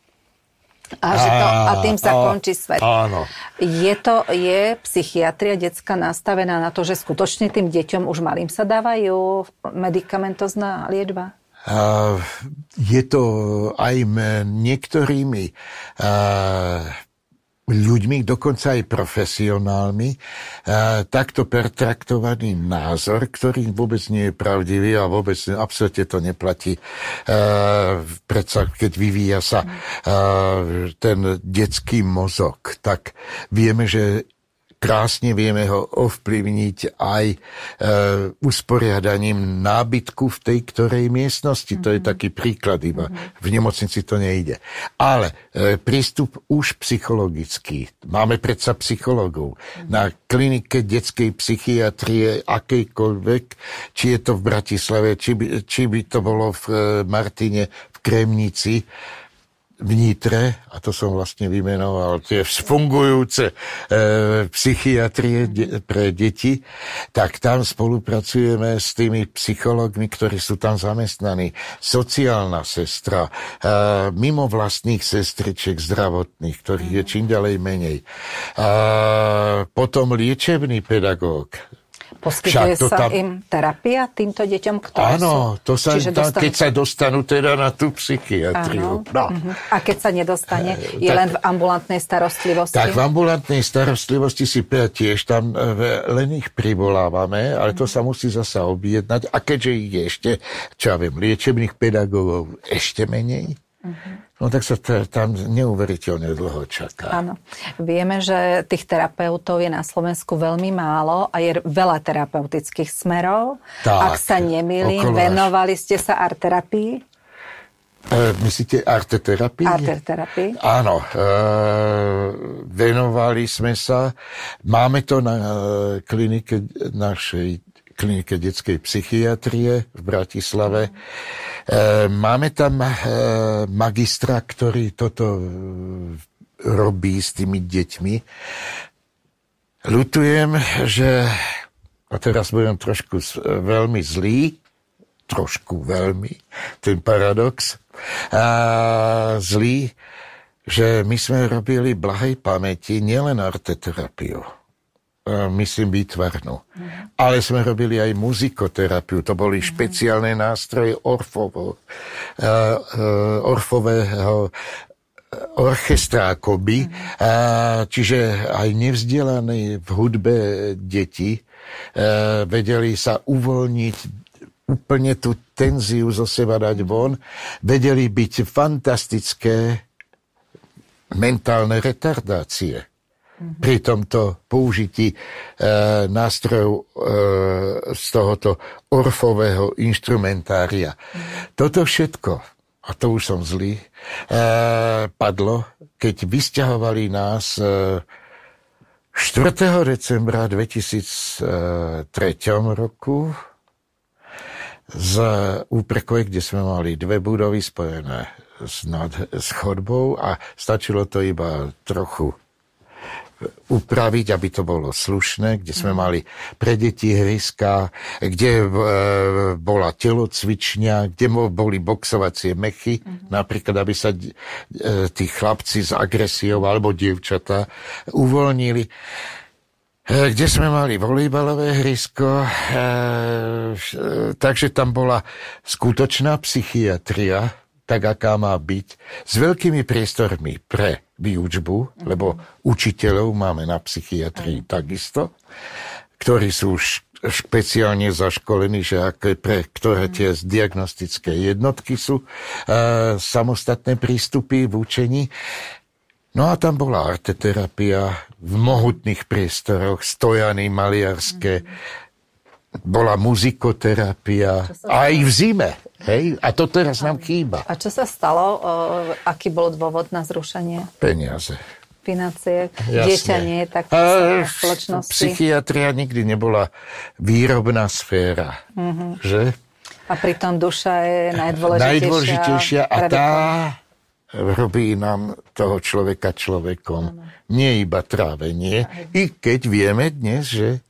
a, že to, a tým sa a, končí svet. Áno. Je, to, je psychiatria detská nastavená na to, že skutočne tým deťom už malým sa dávajú medicamentozná liečba? Uh, je to aj niektorými uh, ľuďmi, dokonca aj profesionálmi, takto pertraktovaný názor, ktorý vôbec nie je pravdivý a vôbec absolútne to neplatí. Predsa, keď vyvíja sa ten detský mozog, tak vieme, že krásne vieme ho ovplyvniť aj e, usporiadaním nábytku v tej ktorej miestnosti. Mm-hmm. To je mhm. taký príklad iba. Mm-hmm. V nemocnici to nejde. Ale e, prístup už psychologický. Máme predsa psychologov. Mm-hmm. Na klinike detskej psychiatrie akejkoľvek, či je to v Bratislave, či by, či by to bolo v e, Martine, v Kremnici, vnitre, a to som vlastne vymenoval, tie fungujúce e, psychiatrie de, pre deti, tak tam spolupracujeme s tými psychológmi, ktorí sú tam zamestnaní. Sociálna sestra, e, mimo vlastných sestriček zdravotných, ktorých je čím ďalej menej. E, potom liečebný pedagóg, Poskytuje sa tam... im terapia týmto deťom, ktoré Áno, to sa Čiže tam, dostanú... keď sa dostanú teda na tú psychiatriu. No. Uh-huh. A keď sa nedostane, e, je tak, len v ambulantnej starostlivosti? Tak v ambulantnej starostlivosti si tiež tam e, len ich privolávame, ale uh-huh. to sa musí zasa objednať. A keďže ich je ešte, čo ja viem, liečebných pedagógov ešte menej, uh-huh No tak sa t- tam neuveriteľne dlho čaká. Áno. Vieme, že tých terapeutov je na Slovensku veľmi málo a je veľa terapeutických smerov. Tak, Ak sa nemýlim, venovali ste sa art terapii? E, myslíte arteterapii? Arteterapii. Áno, e, venovali sme sa. Máme to na e, klinike našej klinike detskej psychiatrie v Bratislave. E, máme tam e, magistra, ktorý toto e, robí s tými deťmi. Lutujem, že a teraz budem trošku veľmi zlý, trošku veľmi, ten paradox, a zlý, že my sme robili blahej pamäti nielen arteterapiu, myslím, výtvarnú. Ale sme robili aj muzikoterapiu. To boli mm. špeciálne nástroje Orfovo, uh, uh, Orfového orchestra akoby. Uh, čiže aj nevzdelané v hudbe deti vedeli sa uvoľniť úplne tú tenziu zo seba dať von. Vedeli byť fantastické mentálne retardácie pri tomto použití e, nástrojov e, z tohoto orfového instrumentária. Toto všetko, a to už som zlý, e, padlo, keď vysťahovali nás e, 4. decembra 2003 roku z Úprekove, kde sme mali dve budovy spojené s, nad, s chodbou a stačilo to iba trochu upraviť, aby to bolo slušné, kde sme mm. mali pre deti hryska, kde e, bola telocvičňa, kde boli boxovacie mechy, mm. napríklad, aby sa e, tí chlapci s agresiou alebo dievčatá uvoľnili e, kde sme mali volejbalové hrysko, e, takže tam bola skutočná psychiatria, tak aká má byť, s veľkými priestormi pre výučbu, lebo učiteľov máme na psychiatrii takisto, ktorí sú špeciálne zaškolení, že aké pre ktoré tie diagnostické jednotky sú e, samostatné prístupy v učení. No a tam bola arteterapia v mohutných priestoroch, stojany maliarské, bola muzikoterapia, aj v zime. Hej? A to teraz nám chýba. A čo sa stalo? Aký bol dôvod na zrušenie? Peniaze. Financie. Dieťa nie je tak v spoločnosti. Psychiatria nikdy nebola výrobná sféra. Mm-hmm. Že? A pritom duša je najdôležitejšia. Najdôležitejšia a tá robí nám toho človeka človekom. Ano. Nie iba trávenie. I keď vieme dnes, že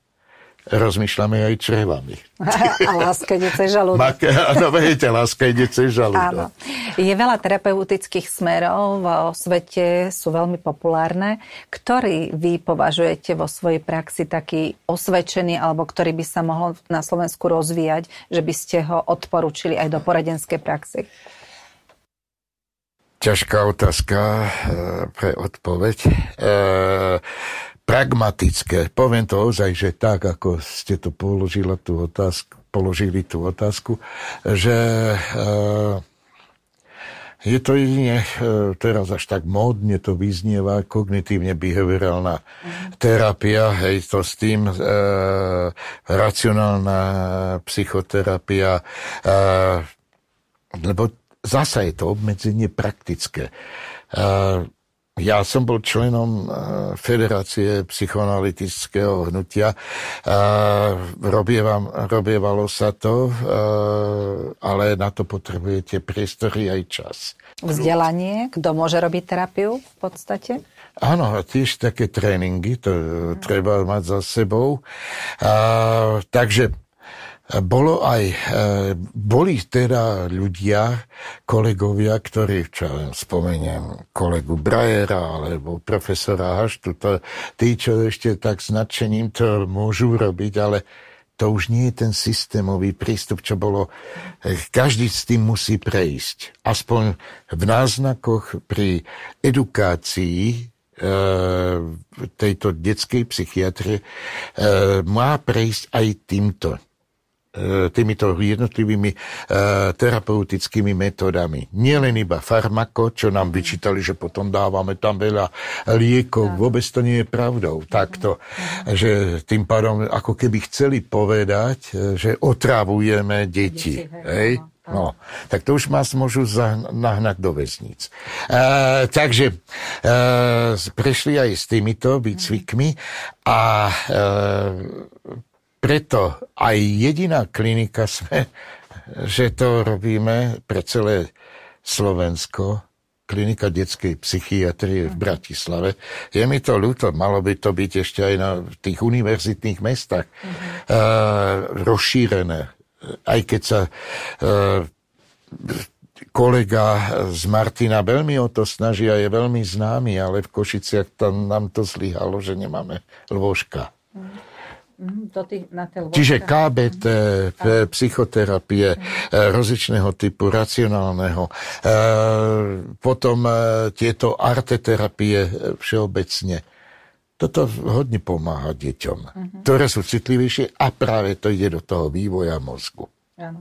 rozmýšľame aj črevami. A láska ide cez žalúdok. Áno, viete, láska ide cez žalúdok. Áno. Je veľa terapeutických smerov vo svete, sú veľmi populárne. Ktorý vy považujete vo svojej praxi taký osvedčený, alebo ktorý by sa mohol na Slovensku rozvíjať, že by ste ho odporučili aj do poradenskej praxi? ťažká otázka e, pre odpoveď. E, pragmatické. Poviem to ozaj, že tak, ako ste to položila tú otázku, položili tú otázku, že e, je to jedine e, teraz až tak módne to vyznieva, kognitívne behaviorálna terapia, hej, to s tým e, racionálna psychoterapia, e, lebo zasa je to obmedzenie praktické. Ja som bol členom Federácie psychoanalytického hnutia. robievalo sa to, ale na to potrebujete priestory aj čas. Vzdelanie, kto môže robiť terapiu v podstate? Áno, a tiež také tréningy, to treba mať za sebou. A, takže bolo aj, e, boli teda ľudia, kolegovia, ktorí, čo spomeniem, kolegu Brajera alebo profesora Haštu, to, tí, čo ešte tak značením to môžu robiť, ale to už nie je ten systémový prístup, čo bolo. E, každý s tým musí prejsť. Aspoň v náznakoch pri edukácii e, tejto detskej psychiatrie má prejsť aj týmto týmito jednotlivými e, terapeutickými metodami. Nie len iba farmako, čo nám vyčítali, že potom dávame tam veľa liekov. Vôbec to nie je pravdou. Takto, že tým pádom ako keby chceli povedať, e, že otrávujeme deti. Hej? No, tak to už nás môžu nahnať do väzníc. E, takže e, prešli aj s týmito výcvikmi a e, preto aj jediná klinika sme, že to robíme pre celé Slovensko, klinika detskej psychiatrie v Bratislave. Je mi to ľúto, malo by to byť ešte aj na tých univerzitných mestách uh-huh. uh, rozšírené. Aj keď sa uh, kolega z Martina veľmi o to snaží a je veľmi známy, ale v Košiciach tam nám to zlyhalo, že nemáme lôžka. Uh-huh. Mhm, Čiže KBT, psychoterapie mm. rozličného typu, racionálneho, e, potom e, tieto arteterapie všeobecne. Toto hodne pomáha deťom, mm-hmm. ktoré sú citlivejšie a práve to ide do toho vývoja mozgu. Áno.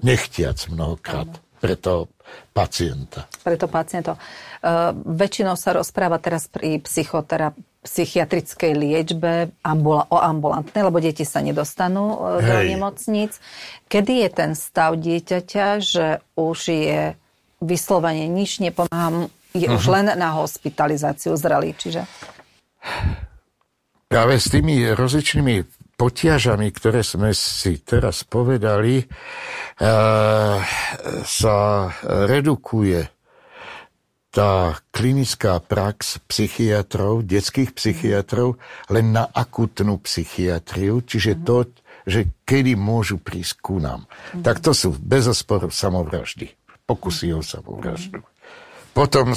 Nechtiac mnohokrát. Áno pre toho pacienta. Pre to pacienta. Uh, väčšinou sa rozpráva teraz pri psychoterapii psychiatrickej liečbe ambula- o ambulantnej, lebo deti sa nedostanú uh, do nemocníc. Kedy je ten stav dieťaťa, že už je vyslovene nič nepomáha, je uh-huh. už mhm. len na hospitalizáciu zrelý, čiže... Práve s tými rozličnými potiažami, ktoré sme si teraz povedali, e, sa redukuje tá klinická prax psychiatrov, detských psychiatrov, len na akutnú psychiatriu, čiže to, že kedy môžu prísť ku nám. Tak to sú bez samovraždy, pokusy o samovraždu. Potom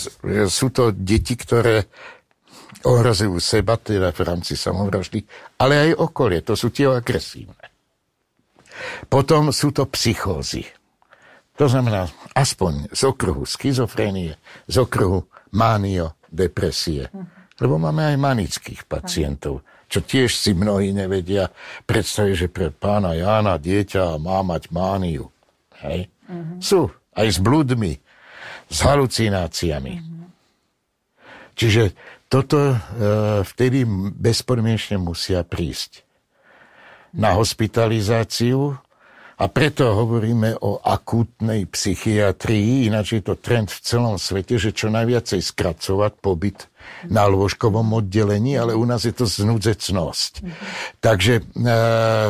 sú to deti, ktoré ohrozujú seba, teda v rámci samovraždy, ale aj okolie, to sú tie agresívne. Potom sú to psychózy. To znamená aspoň z okruhu schizofrénie, z okruhu mánio, depresie. Lebo máme aj manických pacientov, čo tiež si mnohí nevedia predstaviť, že pre pána Jána dieťa má mať mániu. Hej? Uh-huh. Sú aj s bludmi, s halucináciami. Uh-huh. Čiže toto e, vtedy bezpodmienečne musia prísť na hospitalizáciu a preto hovoríme o akútnej psychiatrii, ináč je to trend v celom svete, že čo najviacej skracovať pobyt na lôžkovom oddelení, ale u nás je to znúdzecnosť. Mm-hmm. Takže e,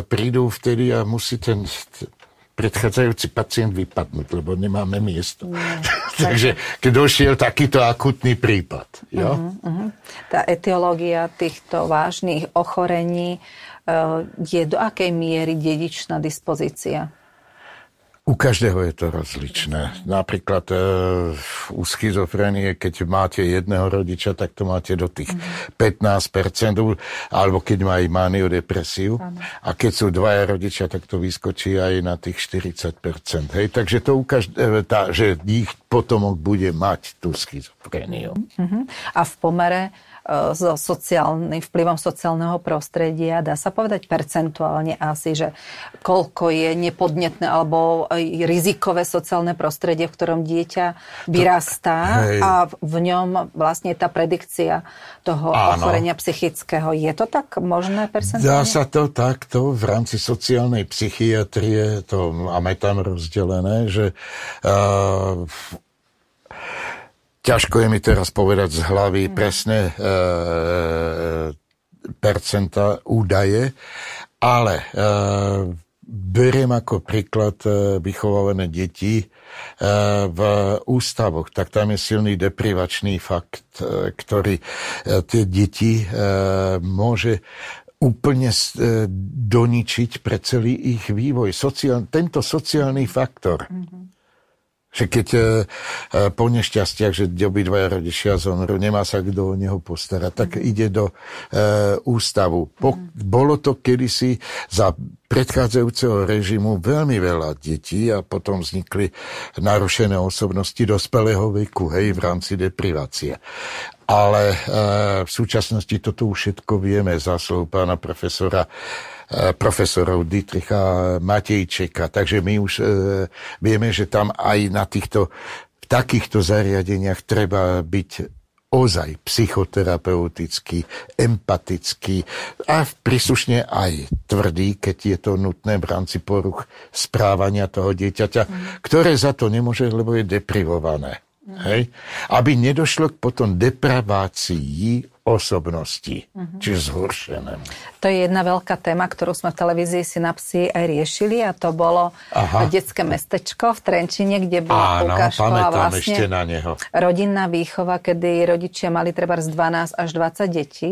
prídu vtedy a musí ten predchádzajúci pacient vypadnúť, lebo nemáme miesto. Nie. Takže keď došiel takýto akutný prípad. Jo? Uh-huh, uh-huh. Tá etiológia týchto vážnych ochorení je do akej miery dedičná dispozícia? U každého je to rozličné. Napríklad e, u schizofrenie, keď máte jedného rodiča, tak to máte do tých mm. 15%, alebo keď má aj maniodepresiu. A keď sú dvaja rodičia, tak to vyskočí aj na tých 40%. Hej? Takže to u každého, tá, že ich potomok bude mať tú schizofréniu. Mm-hmm. A v pomere so sociálnym vplyvom sociálneho prostredia. Dá sa povedať percentuálne asi, že koľko je nepodnetné alebo rizikové sociálne prostredie, v ktorom dieťa vyrastá Hej. a v ňom vlastne tá predikcia toho Áno. ochorenia psychického. Je to tak možné percentuálne? Dá sa to takto v rámci sociálnej psychiatrie, to máme tam rozdelené, že uh, Ťažko je mi teraz povedať z hlavy mm. presné e, percenta údaje, ale e, beriem ako príklad e, vychovávané deti e, v ústavoch, tak tam je silný deprivačný fakt, e, ktorý e, tie deti e, môže úplne doničiť pre celý ich vývoj. Sociál, tento sociálny faktor. Mm-hmm že keď e, e, po nešťastiach, že obidvaja rodičia zomrú, nemá sa kto o neho postarať, tak mm. ide do e, ústavu. Po, mm. Bolo to kedysi za predchádzajúceho režimu veľmi veľa detí a potom vznikli narušené osobnosti dospelého veku, hej, v rámci deprivácie. Ale e, v súčasnosti toto už všetko vieme, záslov pána profesora Eh, profesorov Dietricha Matejčeka. Takže my už e, vieme, že tam aj na týchto v takýchto zariadeniach treba byť ozaj psychoterapeutický, empatický a príslušne aj tvrdý, keď je to nutné v rámci poruch správania toho dieťaťa, mm. ktoré za to nemôže, lebo je deprivované. Hej? Aby nedošlo k potom depravácii osobnosti, uh-huh. čiže zhoršené. To je jedna veľká téma, ktorú sme v televízii Synapsy aj riešili a to bolo Aha. detské mestečko v Trenčine, kde bola Áno, a vlastne ešte na neho. rodinná výchova, kedy rodičia mali treba z 12 až 20 detí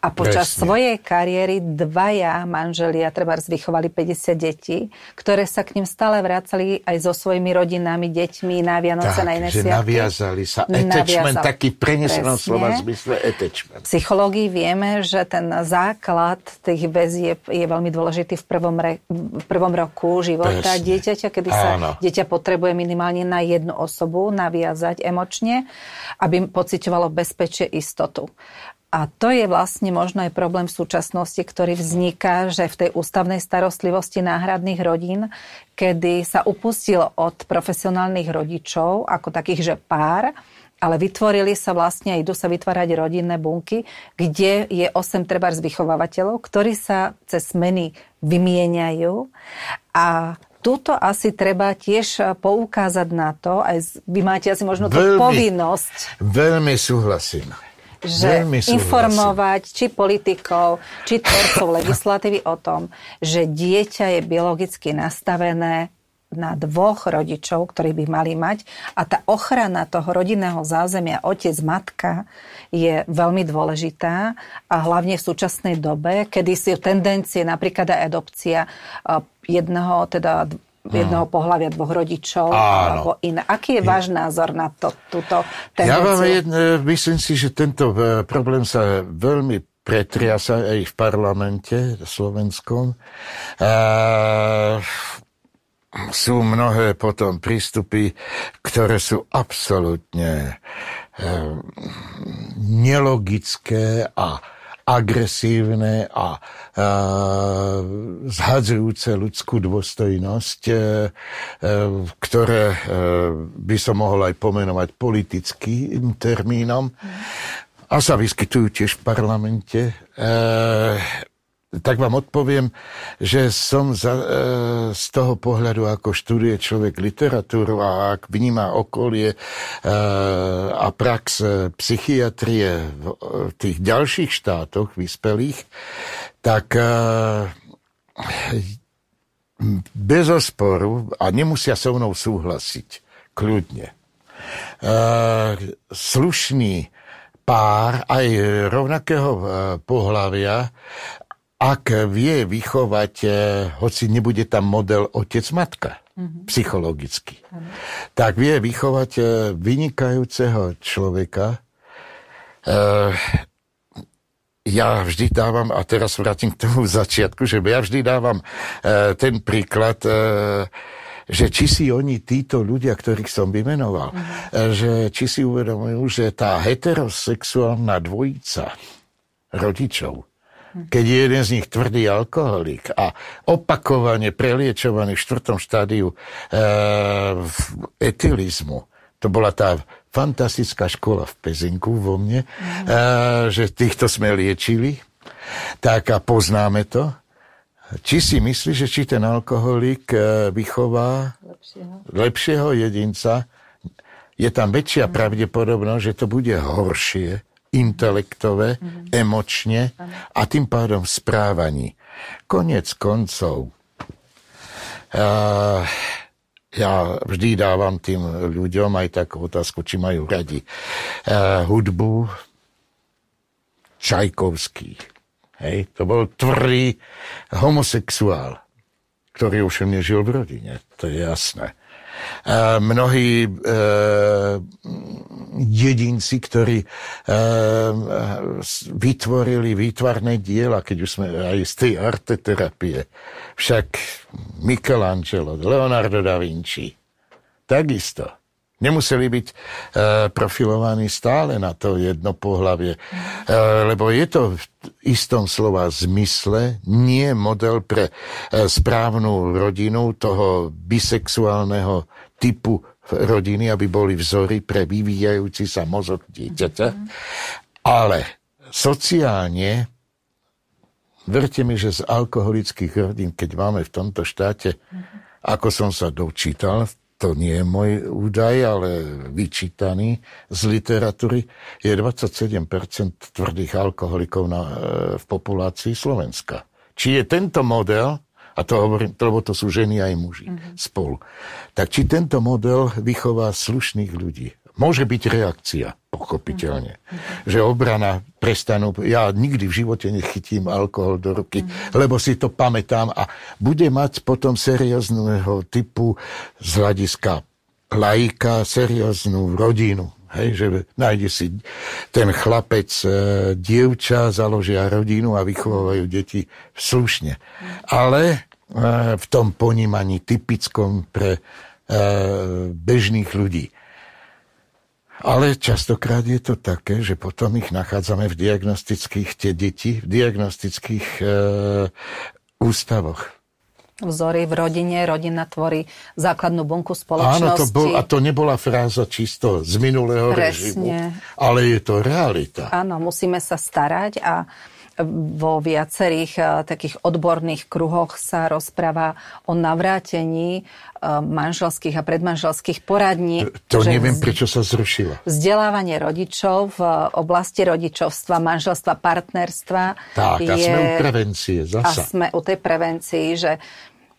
a počas Presne. svojej kariéry dvaja manželia treba vychovali 50 detí, ktoré sa k ním stále vracali aj so svojimi rodinami, deťmi na Vianoce, tak, na iné že naviazali sa. Attachment, taký prenesenom slova zmysle attachment psychológii vieme, že ten základ tých väzieb je veľmi dôležitý v prvom, re, v prvom roku života Presne. dieťaťa, kedy sa Áno. dieťa potrebuje minimálne na jednu osobu naviazať emočne, aby pocitovalo bezpečie, istotu. A to je vlastne možno aj problém v súčasnosti, ktorý vzniká, že v tej ústavnej starostlivosti náhradných rodín, kedy sa upustilo od profesionálnych rodičov, ako takých, že pár, ale vytvorili sa vlastne, idú sa vytvárať rodinné bunky, kde je 8 treba z vychovávateľov, ktorí sa cez smeny vymieňajú a Tuto asi treba tiež poukázať na to, aj vy máte asi možno tú veľmi, povinnosť. Veľmi súhlasím. Že veľmi súhlasím. informovať či politikov, či tvorcov legislatívy o tom, že dieťa je biologicky nastavené na dvoch rodičov, ktorí by mali mať. A tá ochrana toho rodinného zázemia, otec, matka, je veľmi dôležitá. A hlavne v súčasnej dobe, kedy si tendencie, napríklad aj adopcia jedného, teda jedného pohľavia dvoch rodičov Áno. alebo iné. Aký je váš názor na to, túto tendenciu? Ja vám jedne, myslím si, že tento e, problém sa veľmi pretriasa aj v parlamente slovenskom. Uh, sú mnohé potom prístupy, ktoré sú absolútne eh, nelogické a agresívne a e, zhadzujúce ľudskú dôstojnosť, e, ktoré e, by som mohol aj pomenovať politickým termínom. A sa vyskytujú tiež v parlamente. E, tak vám odpoviem, že som za, e, z toho pohľadu, ako študuje človek literatúru a ak vníma okolie e, a prax e, psychiatrie v, v tých ďalších štátoch vyspelých, tak e, bez osporu, a nemusia so mnou súhlasiť, kľudne, e, slušný pár aj rovnakého e, pohľavia ak vie vychovať, eh, hoci nebude tam model otec-matka, mm-hmm. psychologicky, ano. tak vie vychovať e, vynikajúceho človeka. E, ja vždy dávam, a teraz vrátim k tomu začiatku, že ja vždy dávam e, ten príklad, že či si oni, títo ľudia, ktorých som vymenoval, mm-hmm. že či si uvedomujú, že tá heterosexuálna dvojica rodičov, keď je jeden z nich tvrdý alkoholik a opakovane preliečovaný v štvrtom štádiu e, etilizmu, to bola tá fantastická škola v Pezinku vo mne, e, že týchto sme liečili, tak a poznáme to. Či si myslí, že či ten alkoholik e, vychová lepšieho, lepšieho jedinca, je tam väčšia mm. pravdepodobnosť, že to bude horšie, intelektové, mm-hmm. emočne a tým pádom v správaní. Konec koncov, uh, ja vždy dávam tým ľuďom aj takú otázku, či majú radi uh, hudbu Čajkovský. Hej, to bol tvrdý homosexuál, ktorý už nežil v rodine, to je jasné mnohí e, jedinci, ktorí e, vytvorili výtvarné diela, keď už sme aj z tej arteterapie. Však Michelangelo, Leonardo da Vinci, takisto. Nemuseli byť e, profilovaní stále na to jedno pohlavie, e, lebo je to v istom slova zmysle nie model pre e, správnu rodinu toho bisexuálneho typu rodiny, aby boli vzory pre vyvíjajúci sa mozog dieťaťa. Ale sociálne, verte mi, že z alkoholických rodín, keď máme v tomto štáte, ako som sa dočítal, to nie je môj údaj, ale vyčítaný z literatúry, je 27% tvrdých alkoholikov na, e, v populácii Slovenska. Či je tento model, a to hovorím, lebo to sú ženy aj muži mm-hmm. spolu, tak či tento model vychová slušných ľudí. Môže byť reakcia, pochopiteľne. Mm-hmm. Že obrana prestanú... Ja nikdy v živote nechytím alkohol do ruky, mm-hmm. lebo si to pamätám a bude mať potom seriózneho typu z hľadiska lajka, serióznu rodinu. Hej, že nájde si ten chlapec, e, dievča, založia rodinu a vychovajú deti slušne. Ale e, v tom ponímaní typickom pre e, bežných ľudí. Ale častokrát je to také, že potom ich nachádzame v diagnostických, tie deti, v diagnostických e, ústavoch. Vzory v rodine, rodina tvorí základnú bunku spoločnosti. Áno, to bol, a to nebola fráza čisto z minulého Presne. režimu, ale je to realita. Áno, musíme sa starať a vo viacerých uh, takých odborných kruhoch sa rozpráva o navrátení uh, manželských a predmanželských poradní. To neviem, prečo sa zrušilo. Vzdelávanie rodičov v oblasti rodičovstva, manželstva, partnerstva. Tak, je, a sme u prevencie zasa. A sme u tej prevencii, že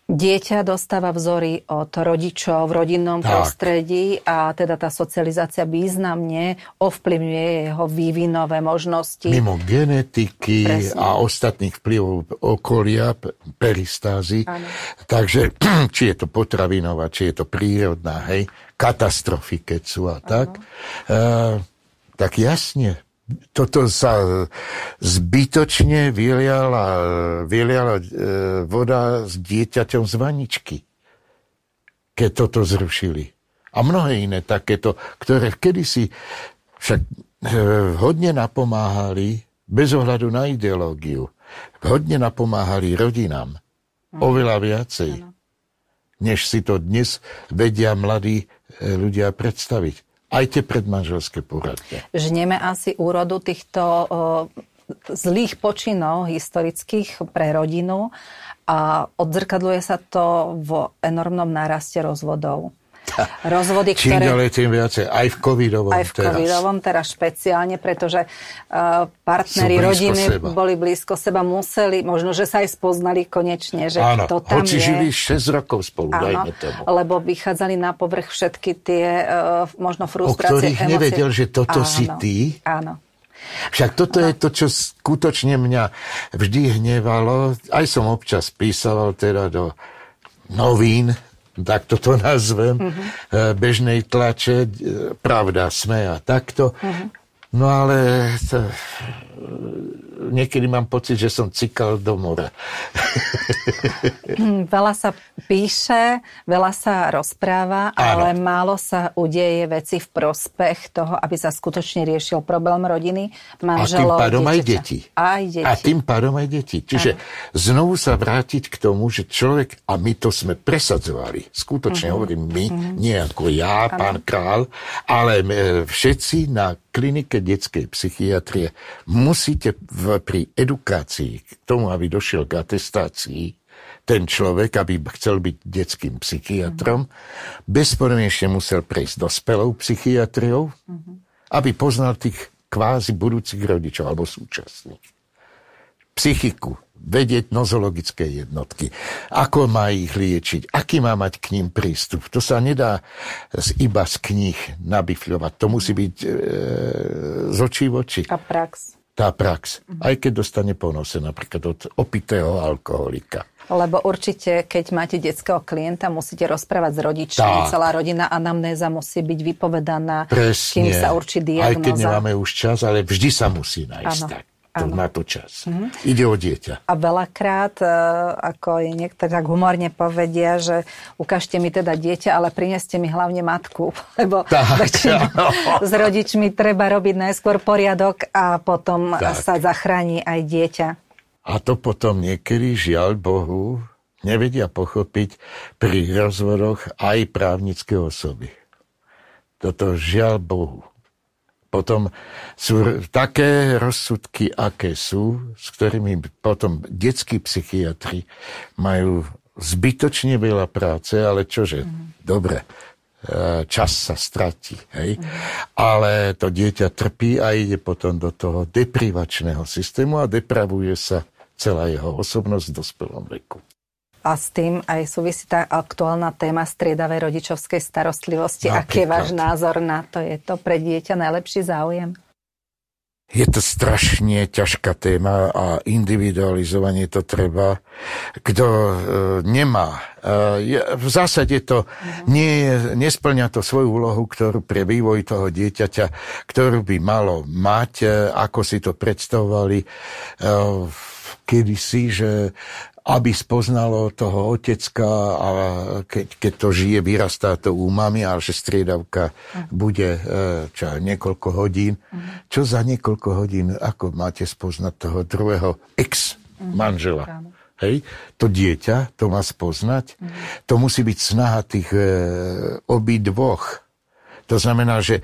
Dieťa dostáva vzory od rodičov v rodinnom tak. prostredí a teda tá socializácia významne ovplyvňuje jeho vývinové možnosti. Mimo genetiky Presne. a ostatných vplyvov okolia, peristázy. Ano. Takže či je to potravinová, či je to prírodná, hej, katastrofy, keď sú a tak. Uh, tak jasne, toto sa zbytočne vyliala, vyliala e, voda s dieťaťom z vaničky, keď toto zrušili. A mnohé iné takéto, ktoré kedysi však e, hodne napomáhali, bez ohľadu na ideológiu, hodne napomáhali rodinám. Ano. Oveľa viacej, ano. než si to dnes vedia mladí e, ľudia predstaviť aj tie predmanželské poradne. Žneme asi úrodu týchto zlých počinov historických pre rodinu a odzrkadluje sa to v enormnom náraste rozvodov. rozvody, Čím ktoré... ďalej, tým viacej. Aj v covidovom Aj v teraz. covidovom teraz špeciálne, pretože uh, partneri rodiny seba. boli blízko seba, museli, možno, že sa aj spoznali konečne, že Áno, to tam hoci je. žili 6 rokov spolu, Áno, dajme tomu. lebo vychádzali na povrch všetky tie uh, možno frustrácie, O ktorých emócie. nevedel, že toto Áno. si ty. Áno. Však toto je to, čo skutočne mňa vždy hnevalo. Aj som občas písal teda do novín, tak toto nazvem, uh-huh. bežnej tlače, pravda, sme a takto. Uh-huh. No ale to, niekedy mám pocit, že som cikal do mora. Hm, veľa sa píše, veľa sa rozpráva, Áno. ale málo sa udeje veci v prospech toho, aby sa skutočne riešil problém rodiny, manželov, A tým pádom dieťaťa. aj deti. Aj deti. A tým pádom aj deti. Čiže Áno. znovu sa vrátiť k tomu, že človek, a my to sme presadzovali, skutočne uh-huh. hovorím my, uh-huh. nie ako ja, Áno. pán král, ale všetci na klinike detskej psychiatrie musíte v, pri edukácii k tomu, aby došiel k atestácii, ten človek, aby chcel byť detským psychiatrom, mm-hmm. bezpodmienečne musel prejsť dospelou psychiatriou, mm-hmm. aby poznal tých kvázi budúcich rodičov alebo súčasných. Psychiku, vedieť nozologické jednotky, ako má ich liečiť, aký má mať k ním prístup. To sa nedá iba z kníh nabifľovať. To musí byť e, z očí v oči. A prax. Tá prax. Aj keď dostane ponose napríklad od opitého alkoholika. Lebo určite, keď máte detského klienta, musíte rozprávať s rodičmi. Tak. Celá rodina anamnéza musí byť vypovedaná, Presne. kým sa určí diagnoza. Aj keď nemáme už čas, ale vždy sa musí nájsť ano. tak to, na to čas. Mm-hmm. Ide o dieťa. A veľakrát, e, ako je niektorí tak humorne povedia, že ukážte mi teda dieťa, ale prineste mi hlavne matku, lebo tak, väčšinou s rodičmi treba robiť najskôr poriadok a potom tak. sa zachráni aj dieťa. A to potom niekedy, žiaľ Bohu, nevedia pochopiť pri rozvodoch aj právnické osoby. Toto žiaľ Bohu. Potom sú také rozsudky, aké sú, s ktorými potom detskí psychiatri majú zbytočne veľa práce, ale čože, mm. dobre, e, čas sa stratí. Hej? Mm. Ale to dieťa trpí a ide potom do toho deprivačného systému a depravuje sa celá jeho osobnosť v dospelom veku. A s tým aj súvisí tá aktuálna téma striedavej rodičovskej starostlivosti. Napríklad. Aký je váš názor na to? Je to pre dieťa najlepší záujem? Je to strašne ťažká téma a individualizovanie to treba. Kto e, nemá, e, v zásade to uh-huh. nie, nesplňa to svoju úlohu, ktorú pre vývoj toho dieťaťa, ktorú by malo mať, e, ako si to predstavovali e, kedysi, že aby spoznalo toho otecka a keď, keď to žije, vyrastá to u mami, ale že striedavka bude e, čo, niekoľko hodín. Uh-huh. Čo za niekoľko hodín, ako máte spoznať toho druhého ex-manžela? Uh-huh. Hej? To dieťa, to má spoznať. Uh-huh. To musí byť snaha tých e, obi dvoch. To znamená, že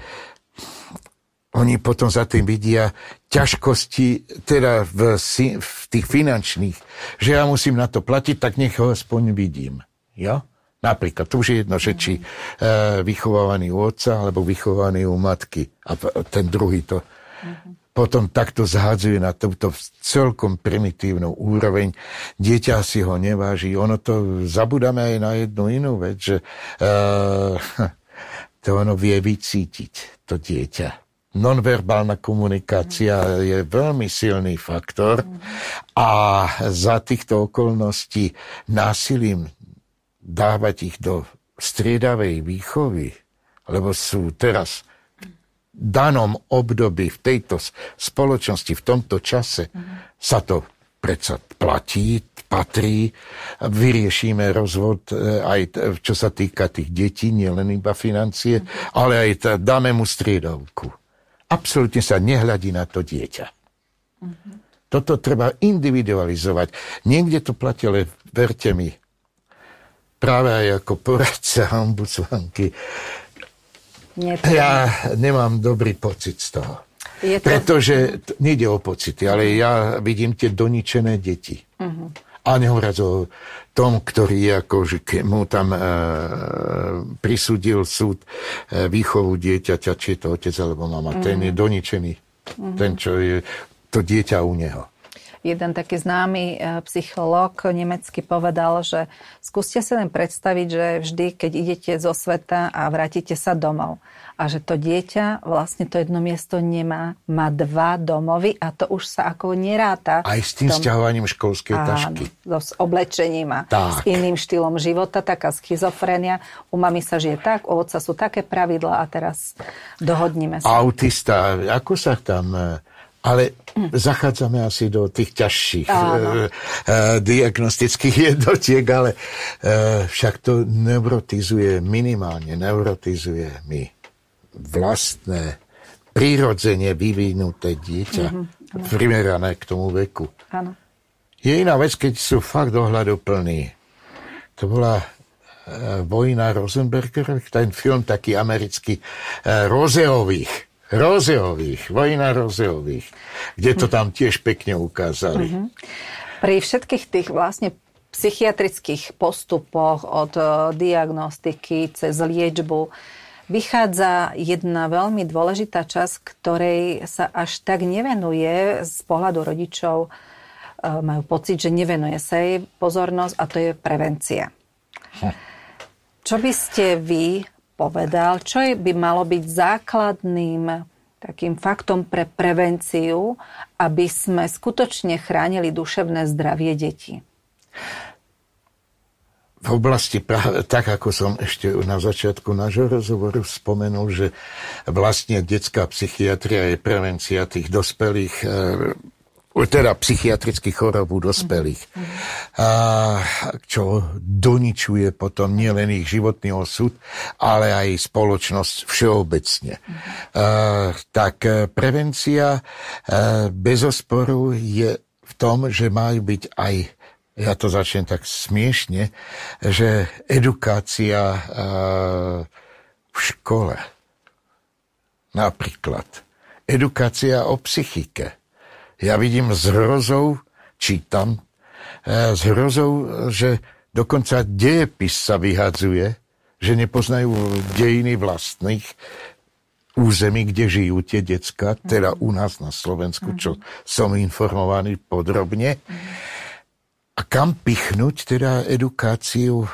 oni potom za tým vidia ťažkosti, teda v, v tých finančných, že ja musím na to platiť, tak nech ho aspoň vidím. Ja? Napríklad, to už je jedno, že či e, vychovávaný u otca, alebo vychovaný u matky. A ten druhý to uh-huh. potom takto zhádzuje na túto celkom primitívnu úroveň. Dieťa si ho neváži. Ono to zabudáme aj na jednu inú vec, že e, to ono vie vycítiť, to dieťa nonverbálna komunikácia je veľmi silný faktor a za týchto okolností násilím dávať ich do striedavej výchovy, lebo sú teraz v danom období v tejto spoločnosti, v tomto čase, sa to predsa platí, patrí, vyriešime rozvod e, aj čo sa týka tých detí, nielen iba financie, ale aj dáme mu striedavku absolútne sa nehľadí na to dieťa. Toto treba individualizovať. Niekde to platí, ale verte mi, práve aj ako poradca ombudsmanky, ja nemám dobrý pocit z toho. Je to... Pretože nejde o pocity, ale ja vidím tie doničené deti. Uh-huh. A nehovoriac o tom, ktorý je ako, že mu tam e, prisudil súd e, výchovu dieťaťa, či je to otec alebo mama. Mm. Ten je doničený. Mm. Ten, čo je to dieťa u neho. jeden taký známy e, psychológ nemecký povedal, že skúste si len predstaviť, že vždy, keď idete zo sveta a vrátite sa domov, a že to dieťa vlastne to jedno miesto nemá, má dva domovy a to už sa ako neráta. Aj s tým tom... stiahovaním školskej Áno, tašky. So, s oblečením a tak. s iným štýlom života, taká schizofrenia. U mami sa žije tak, u otca sú také pravidla a teraz dohodnime sa. Autista, ako sa tam... E, ale zachádzame asi do tých ťažších e, e, diagnostických jednotiek, ale e, však to neurotizuje, minimálne neurotizuje my vlastné, prirodzene vyvinuté dieťa, mm-hmm. primerané k tomu veku. Áno. Je iná vec, keď sú fakt dohľadu plní. To bola e, Vojna Rosenbergerových, ten film taký americký, e, Rozeových. Rozeových, Vojna Rozeových, kde to tam tiež pekne ukázali. Mm-hmm. Pri všetkých tých vlastne psychiatrických postupoch od e, diagnostiky cez liečbu, vychádza jedna veľmi dôležitá časť, ktorej sa až tak nevenuje z pohľadu rodičov. E, majú pocit, že nevenuje sa jej pozornosť a to je prevencia. Hm. Čo by ste vy povedal, čo by malo byť základným takým faktom pre prevenciu, aby sme skutočne chránili duševné zdravie detí? V oblasti práve tak, ako som ešte na začiatku nášho rozhovoru spomenul, že vlastne detská psychiatria je prevencia tých dospelých e, teda psychiatrických chorob u dospelých, a, čo doničuje potom nielen ich životný osud, ale aj spoločnosť všeobecne. A, tak e, prevencia a, e, bez osporu je v tom, že majú byť aj ja to začnem tak smiešne, že edukácia v škole, napríklad, edukácia o psychike. Ja vidím s hrozou, čítam, s hrozou, že dokonca dejepis sa vyhadzuje, že nepoznajú dejiny vlastných území, kde žijú tie decka, teda u nás na Slovensku, čo som informovaný podrobne. A kam pichnúť teda edukáciu e,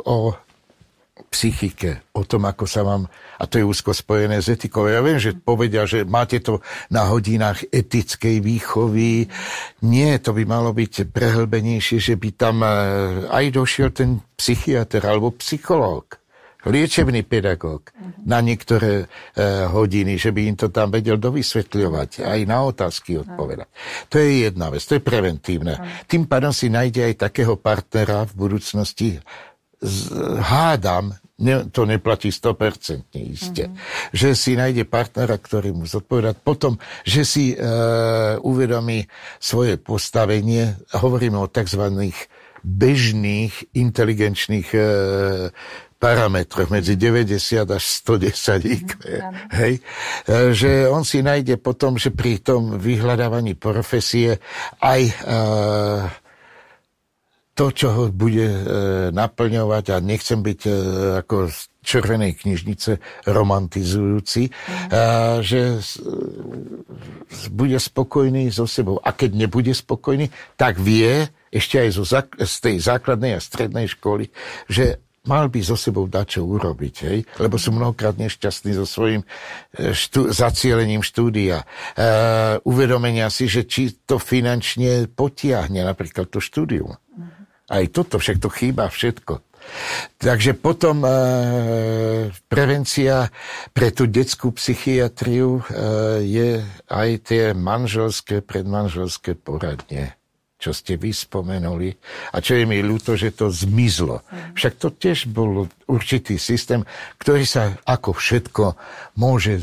o psychike, o tom, ako sa vám, a to je úzko spojené s etikou. Ja viem, že povedia, že máte to na hodinách etickej výchovy. Nie, to by malo byť prehlbenejšie, že by tam e, aj došiel ten psychiatr alebo psychológ liečebný pedagóg uh-huh. na niektoré e, hodiny, že by im to tam vedel dovysvetľovať, aj na otázky odpovedať. To je jedna vec, to je preventívne. Tým pádom si nájde aj takého partnera v budúcnosti, hádam, ne, to neplatí 100% iste, uh-huh. že si nájde partnera, ktorý mu zodpovedať. Potom, že si e, uvedomí svoje postavenie, hovoríme o tzv bežných inteligenčných e, parametroch medzi 90 až 110 IQ. Mm, hej? E, že on si nájde potom, že pri tom vyhľadávaní profesie aj uh, to, čo ho bude uh, naplňovať a nechcem byť uh, ako z červenej knižnice romantizujúci, mm. uh, že bude spokojný so sebou. A keď nebude spokojný, tak vie, ešte aj zo, z tej základnej a strednej školy, že mal by so sebou dať čo urobiť, hej? lebo sú mnohokrát nešťastní so svojím e, štú, zacielením štúdia. E, uvedomenia si, že či to finančne potiahne napríklad to štúdium. Aj toto, však to chýba všetko. Takže potom e, prevencia pre tú detskú psychiatriu e, je aj tie manželské, predmanželské poradne čo ste vy spomenuli a čo je mi ľúto, že to zmizlo. Však to tiež bol určitý systém, ktorý sa ako všetko môže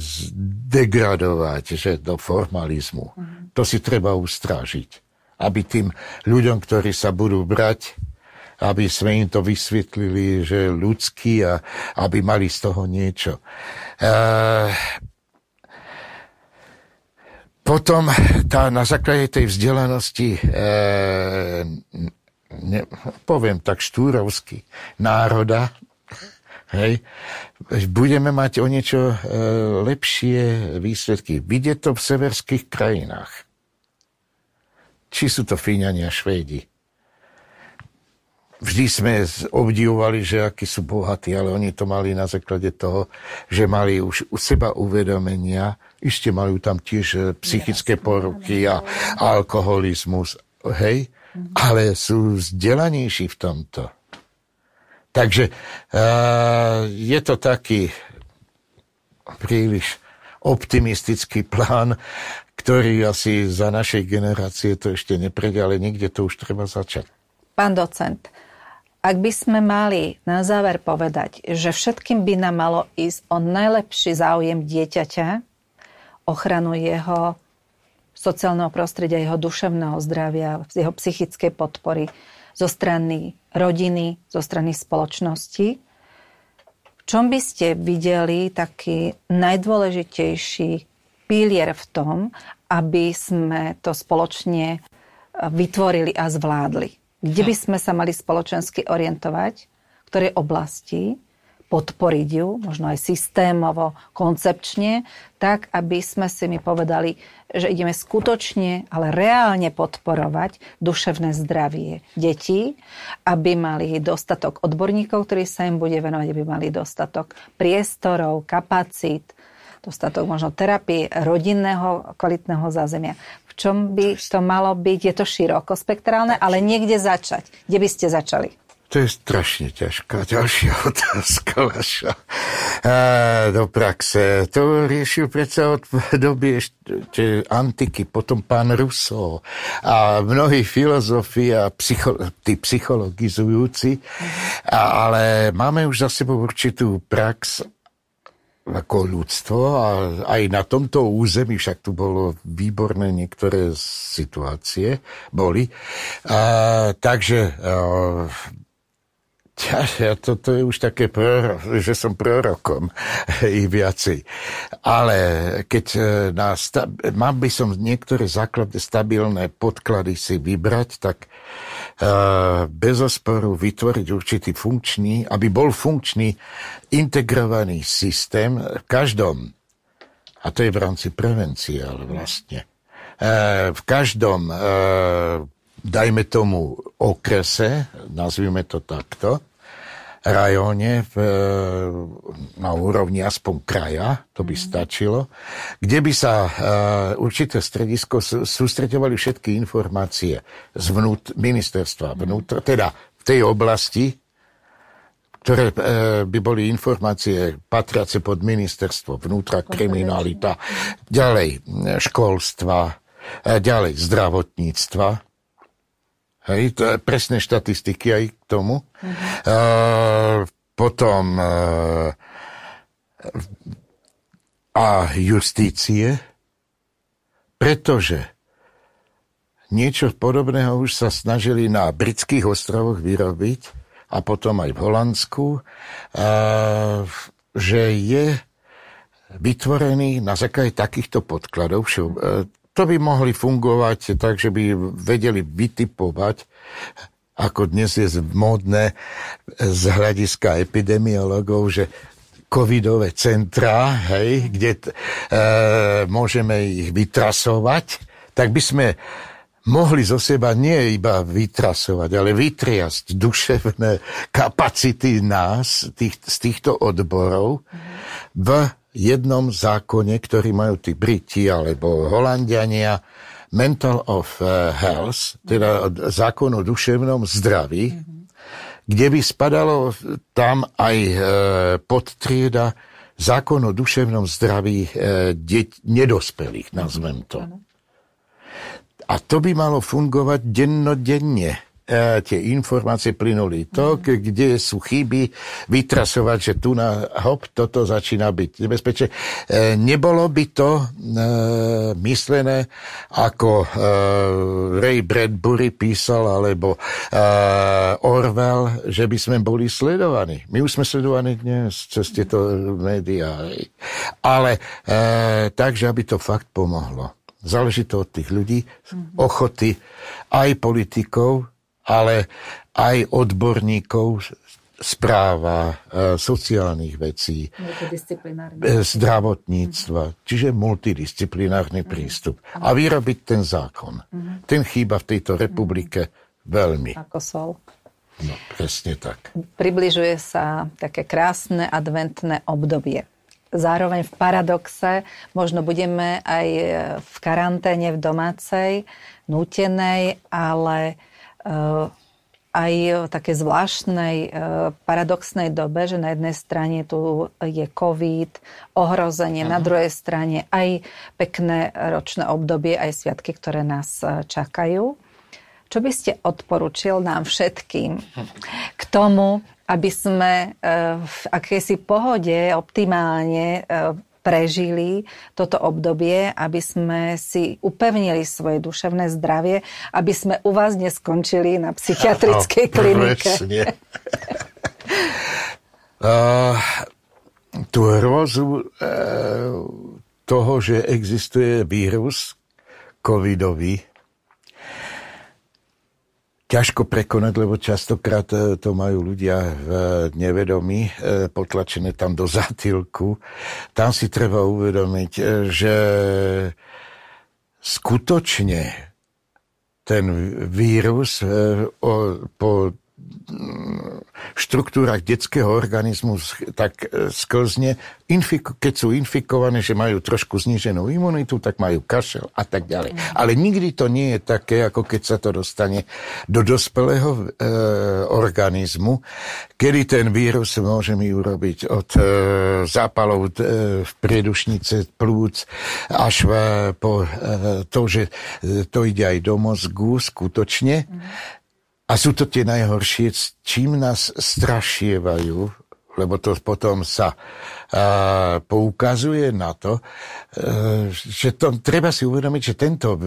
degradovať že do formalizmu. To si treba ustrážiť. Aby tým ľuďom, ktorí sa budú brať, aby sme im to vysvetlili, že ľudský a aby mali z toho niečo. Uh, potom tá, na základe tej vzdelanosti, e, ne, poviem tak štúrovsky, národa, hej, budeme mať o niečo e, lepšie výsledky. Vidie to v severských krajinách. Či sú to Fíňania, Švédi. Vždy sme obdivovali, že akí sú bohatí, ale oni to mali na základe toho, že mali už u seba uvedomenia, ešte majú tam tiež e, psychické poruchy a alkoholizmus, hej, ale sú vzdelanejší v tomto. Takže uh, je to taký príliš optimistický plán, ktorý asi za našej generácie to ešte neprejde, ale niekde to už treba začať. Pán docent, ak by sme mali na záver povedať, že všetkým by nám malo ísť o najlepší záujem dieťaťa, ochranu jeho sociálneho prostredia, jeho duševného zdravia, jeho psychickej podpory zo strany rodiny, zo strany spoločnosti, v čom by ste videli taký najdôležitejší pilier v tom, aby sme to spoločne e, vytvorili a zvládli. Kde by sme sa mali spoločensky orientovať, v ktorej oblasti, podporiť ju, možno aj systémovo, koncepčne, tak, aby sme si mi povedali, že ideme skutočne, ale reálne podporovať duševné zdravie detí, aby mali dostatok odborníkov, ktorí sa im bude venovať, aby mali dostatok priestorov, kapacít, dostatok možno terapie, rodinného kvalitného zázemia. V čom by to malo byť? Je to široko spektrálne, ale niekde začať. Kde by ste začali? To je strašne ťažká ďalšia otázka vaša. A, do praxe. To riešil predsa od doby ešte antiky, potom pán Rousseau a mnohí filozofi a psycho, tí psychologizujúci. A, ale máme už za sebou určitú prax ako ľudstvo a aj na tomto území, však tu bolo výborné niektoré situácie, boli. A, takže a, ja, to, to je už také, prorok, že som prorokom i viacej. Ale keď e, na, mám by som niektoré základné stabilné podklady si vybrať, tak uh, bez osporu vytvoriť určitý funkčný, aby bol funkčný integrovaný systém v každom, a to je v rámci prevencie, ale vlastne, uh, v každom, dajme tomu, okrese, nazvime to takto, rajóne v, na úrovni aspoň kraja, to by mhm. stačilo, kde by sa uh, určité stredisko sústredovali všetky informácie z vnút, ministerstva mhm. vnútra, teda v tej oblasti, ktoré uh, by boli informácie patriace pod ministerstvo vnútra, kriminalita, ďalej školstva, ďalej zdravotníctva, Hej, to je presné štatistiky aj k tomu. Uh-huh. Uh, potom uh, a justície, pretože niečo podobného už sa snažili na britských ostrovoch vyrobiť a potom aj v Holandsku, uh, že je vytvorený na základe takýchto podkladov to by mohli fungovať tak, že by vedeli vytipovať, ako dnes je módne z hľadiska epidemiologov, že covidové centrá, hej, kde e, môžeme ich vytrasovať, tak by sme mohli zo seba nie iba vytrasovať, ale vytriasť duševné kapacity nás, tých, z týchto odborov v jednom zákone, ktorý majú tí Briti alebo Holandiania, Mental of eh, Health, teda zákon o duševnom zdraví, kde by spadalo tam aj e, podtrieda zákon o duševnom zdraví e, deť, nedospelých, nazvem to. A to by malo fungovať dennodenne tie informácie plynuli to, kde sú chyby, vytrasovať, že tu na hop, toto začína byť nebezpečné. E, nebolo by to e, myslené, ako e, Ray Bradbury písal, alebo e, Orwell, že by sme boli sledovaní. My už sme sledovaní dnes cez tieto médiá. Ale e, takže, aby to fakt pomohlo. Záleží to od tých ľudí, mm. ochoty aj politikov, ale aj odborníkov správa, e, sociálnych vecí, e, zdravotníctva, uh-huh. čiže multidisciplinárny uh-huh. prístup. A vyrobiť ten zákon. Uh-huh. Ten chýba v tejto republike uh-huh. veľmi. Ako sol. No, presne tak. Približuje sa také krásne adventné obdobie. Zároveň v paradoxe možno budeme aj v karanténe v domácej, nútenej, ale aj v také zvláštnej, e, paradoxnej dobe, že na jednej strane tu je COVID, ohrozenie, uh-huh. na druhej strane aj pekné ročné obdobie, aj sviatky, ktoré nás e, čakajú. Čo by ste odporučil nám všetkým k tomu, aby sme v akési pohode optimálne prežili toto obdobie, aby sme si upevnili svoje duševné zdravie, aby sme u vás neskončili na psychiatrickej no, klinike. uh, tú hrozu uh, toho, že existuje vírus covidový, ťažko prekonať, lebo častokrát e, to majú ľudia v nevedomí, e, potlačené tam do zatylku. Tam si treba uvedomiť, e, že skutočne ten vírus po štruktúrach detského organizmu tak e, sklzne, keď sú infikované, že majú trošku zníženú imunitu, tak majú kašel a tak ďalej. Mm. Ale nikdy to nie je také, ako keď sa to dostane do dospelého e, organizmu, kedy ten vírus môže mi urobiť od e, zápalov e, v priedušnice plúc až v, po e, to, že e, to ide aj do mozgu skutočne. Mm a sú to tie najhoršie, čím nás strašievajú, lebo to potom sa uh, poukazuje na to, uh, že to, treba si uvedomiť, že tento uh,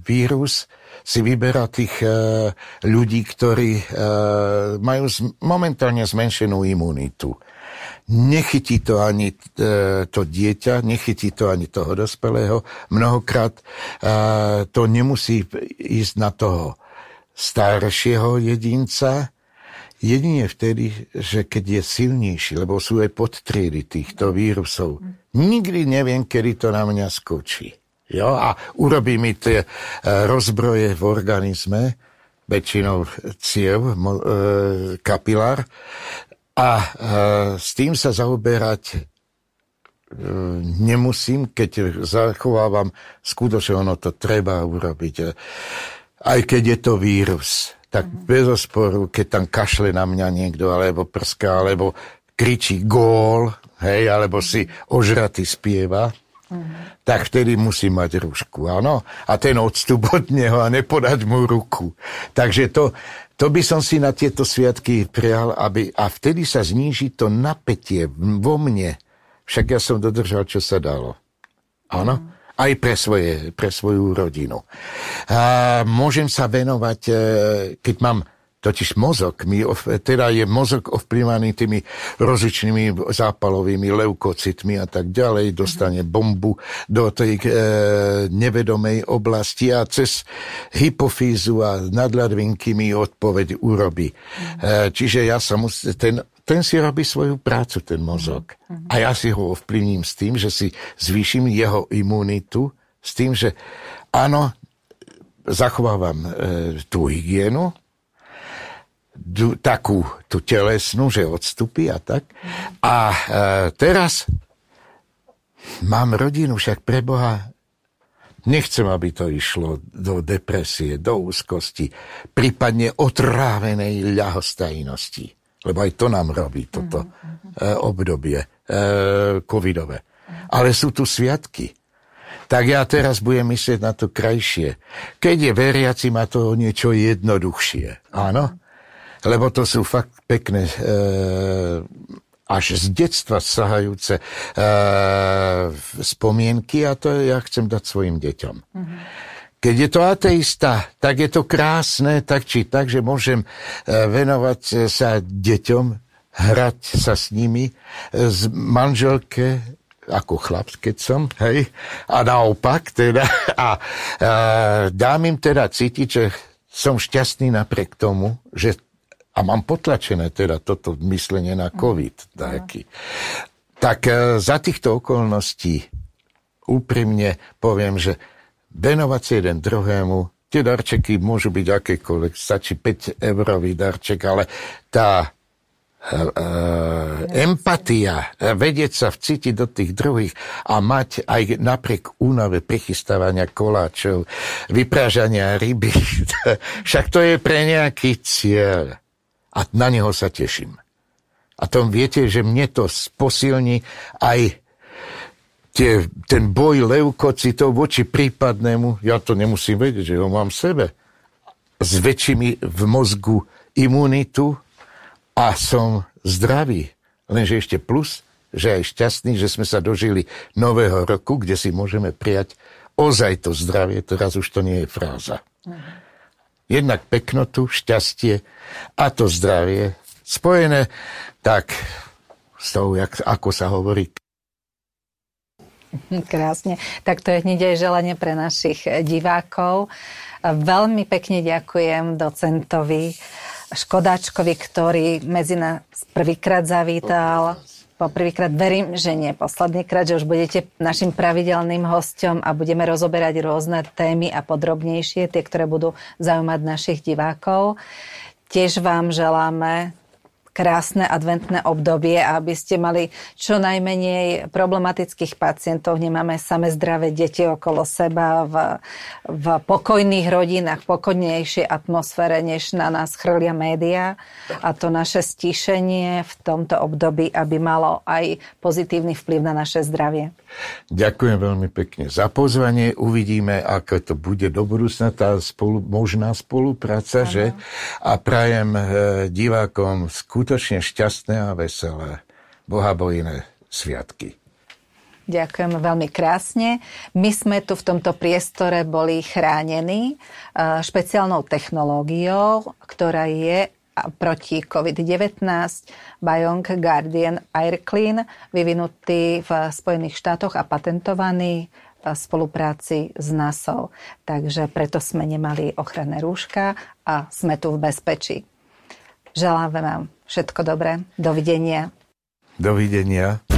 vírus si vyberá tých uh, ľudí, ktorí uh, majú z, momentálne zmenšenú imunitu. Nechytí to ani uh, to dieťa, nechytí to ani toho dospelého. Mnohokrát uh, to nemusí ísť na toho staršieho jedinca, jedine vtedy, že keď je silnejší, lebo sú aj podtriedy týchto vírusov. Nikdy neviem, kedy to na mňa skočí. Jo? A urobí mi tie e, rozbroje v organizme, väčšinou ciev, e, kapilár, a e, s tým sa zaoberať nemusím, keď zachovávam, skutočne ono to treba urobiť aj keď je to vírus. Tak mm-hmm. bez osporu, keď tam kašle na mňa niekto, alebo prská, alebo kričí gól, hej, alebo si ožratý spieva, Mm. tak vtedy musí mať rušku, áno? A ten odstup od neho a nepodať mu ruku. Takže to, to by som si na tieto sviatky prijal, aby, a vtedy sa zníži to napätie vo mne. Však ja som dodržal, čo sa dalo. Áno? Mm aj pre, svoje, pre svoju rodinu. A môžem sa venovať, e, keď mám totiž mozog, mi, teda je mozog ovplyvaný tými rozličnými zápalovými leukocitmi a tak ďalej, dostane bombu do tej e, nevedomej oblasti a cez hypofízu a nadladvinky mi odpoveď urobí. E, čiže ja sa musím, ten ten si robí svoju prácu, ten mozog. Mm-hmm. A ja si ho ovplyvním s tým, že si zvýšim jeho imunitu, s tým, že áno, zachovávam e, tú hygienu, takú tú telesnú, že odstupí a tak. A e, teraz mám rodinu, však pre Boha nechcem, aby to išlo do depresie, do úzkosti, prípadne otrávenej ľahostajnosti lebo aj to nám robí toto uh-huh. obdobie e, covidové. Ale sú tu sviatky. Tak ja teraz budem myslieť na to krajšie. Keď je veriaci, má to niečo jednoduchšie. Áno? Lebo to sú fakt pekné, e, až z detstva sahajúce e, spomienky a to ja chcem dať svojim deťom. Uh-huh. Keď je to ateista, tak je to krásne, tak či tak, že môžem e, venovať e, sa deťom, hrať sa s nimi, e, z manželke, ako chlap, keď som, hej, a naopak teda, a, a dám im teda cítiť, že som šťastný napriek tomu, že a mám potlačené teda toto myslenie na COVID. Taký. Tak e, za týchto okolností úprimne poviem, že venovať sa jeden druhému, tie darčeky môžu byť akékoľvek, stačí 5 eurový darček, ale tá empatia, vedieť sa vcítiť do tých druhých a mať aj napriek únave prichystávania koláčov, vyprážania ryby. Však to je pre nejaký cieľ. A na neho sa teším. A tom viete, že mne to posilní aj tie, ten boj leukocitov voči prípadnému, ja to nemusím vedieť, že ho mám v sebe, s väčšími v mozgu imunitu a som zdravý. Lenže ešte plus, že aj šťastný, že sme sa dožili nového roku, kde si môžeme prijať ozaj to zdravie, teraz už to nie je fráza. Jednak peknotu, šťastie a to zdravie spojené tak s tou, jak, ako sa hovorí, Krásne. Tak to je hneď aj želanie pre našich divákov. Veľmi pekne ďakujem docentovi Škodáčkovi, ktorý medzi nás prvýkrát zavítal. Po prvýkrát verím, že nie posledný krát, že už budete našim pravidelným hostom a budeme rozoberať rôzne témy a podrobnejšie, tie, ktoré budú zaujímať našich divákov. Tiež vám želáme krásne adventné obdobie a aby ste mali čo najmenej problematických pacientov. Nemáme same zdravé deti okolo seba v, v pokojných rodinách, pokojnejšej atmosfére, než na nás chrlia médiá. A to naše stíšenie v tomto období, aby malo aj pozitívny vplyv na naše zdravie. Ďakujem veľmi pekne za pozvanie. Uvidíme, ako to bude do budúcna, tá spolu, možná spolupráca, ano. že? A prajem e, divákom skutočne šťastné a veselé bohabojné sviatky. Ďakujem veľmi krásne. My sme tu v tomto priestore boli chránení e, špeciálnou technológiou, ktorá je proti COVID-19 Biong Guardian Air vyvinutý v Spojených štátoch a patentovaný v spolupráci s NASA. Takže preto sme nemali ochranné rúška a sme tu v bezpečí. Želám vám všetko dobré. Dovidenia. Dovidenia.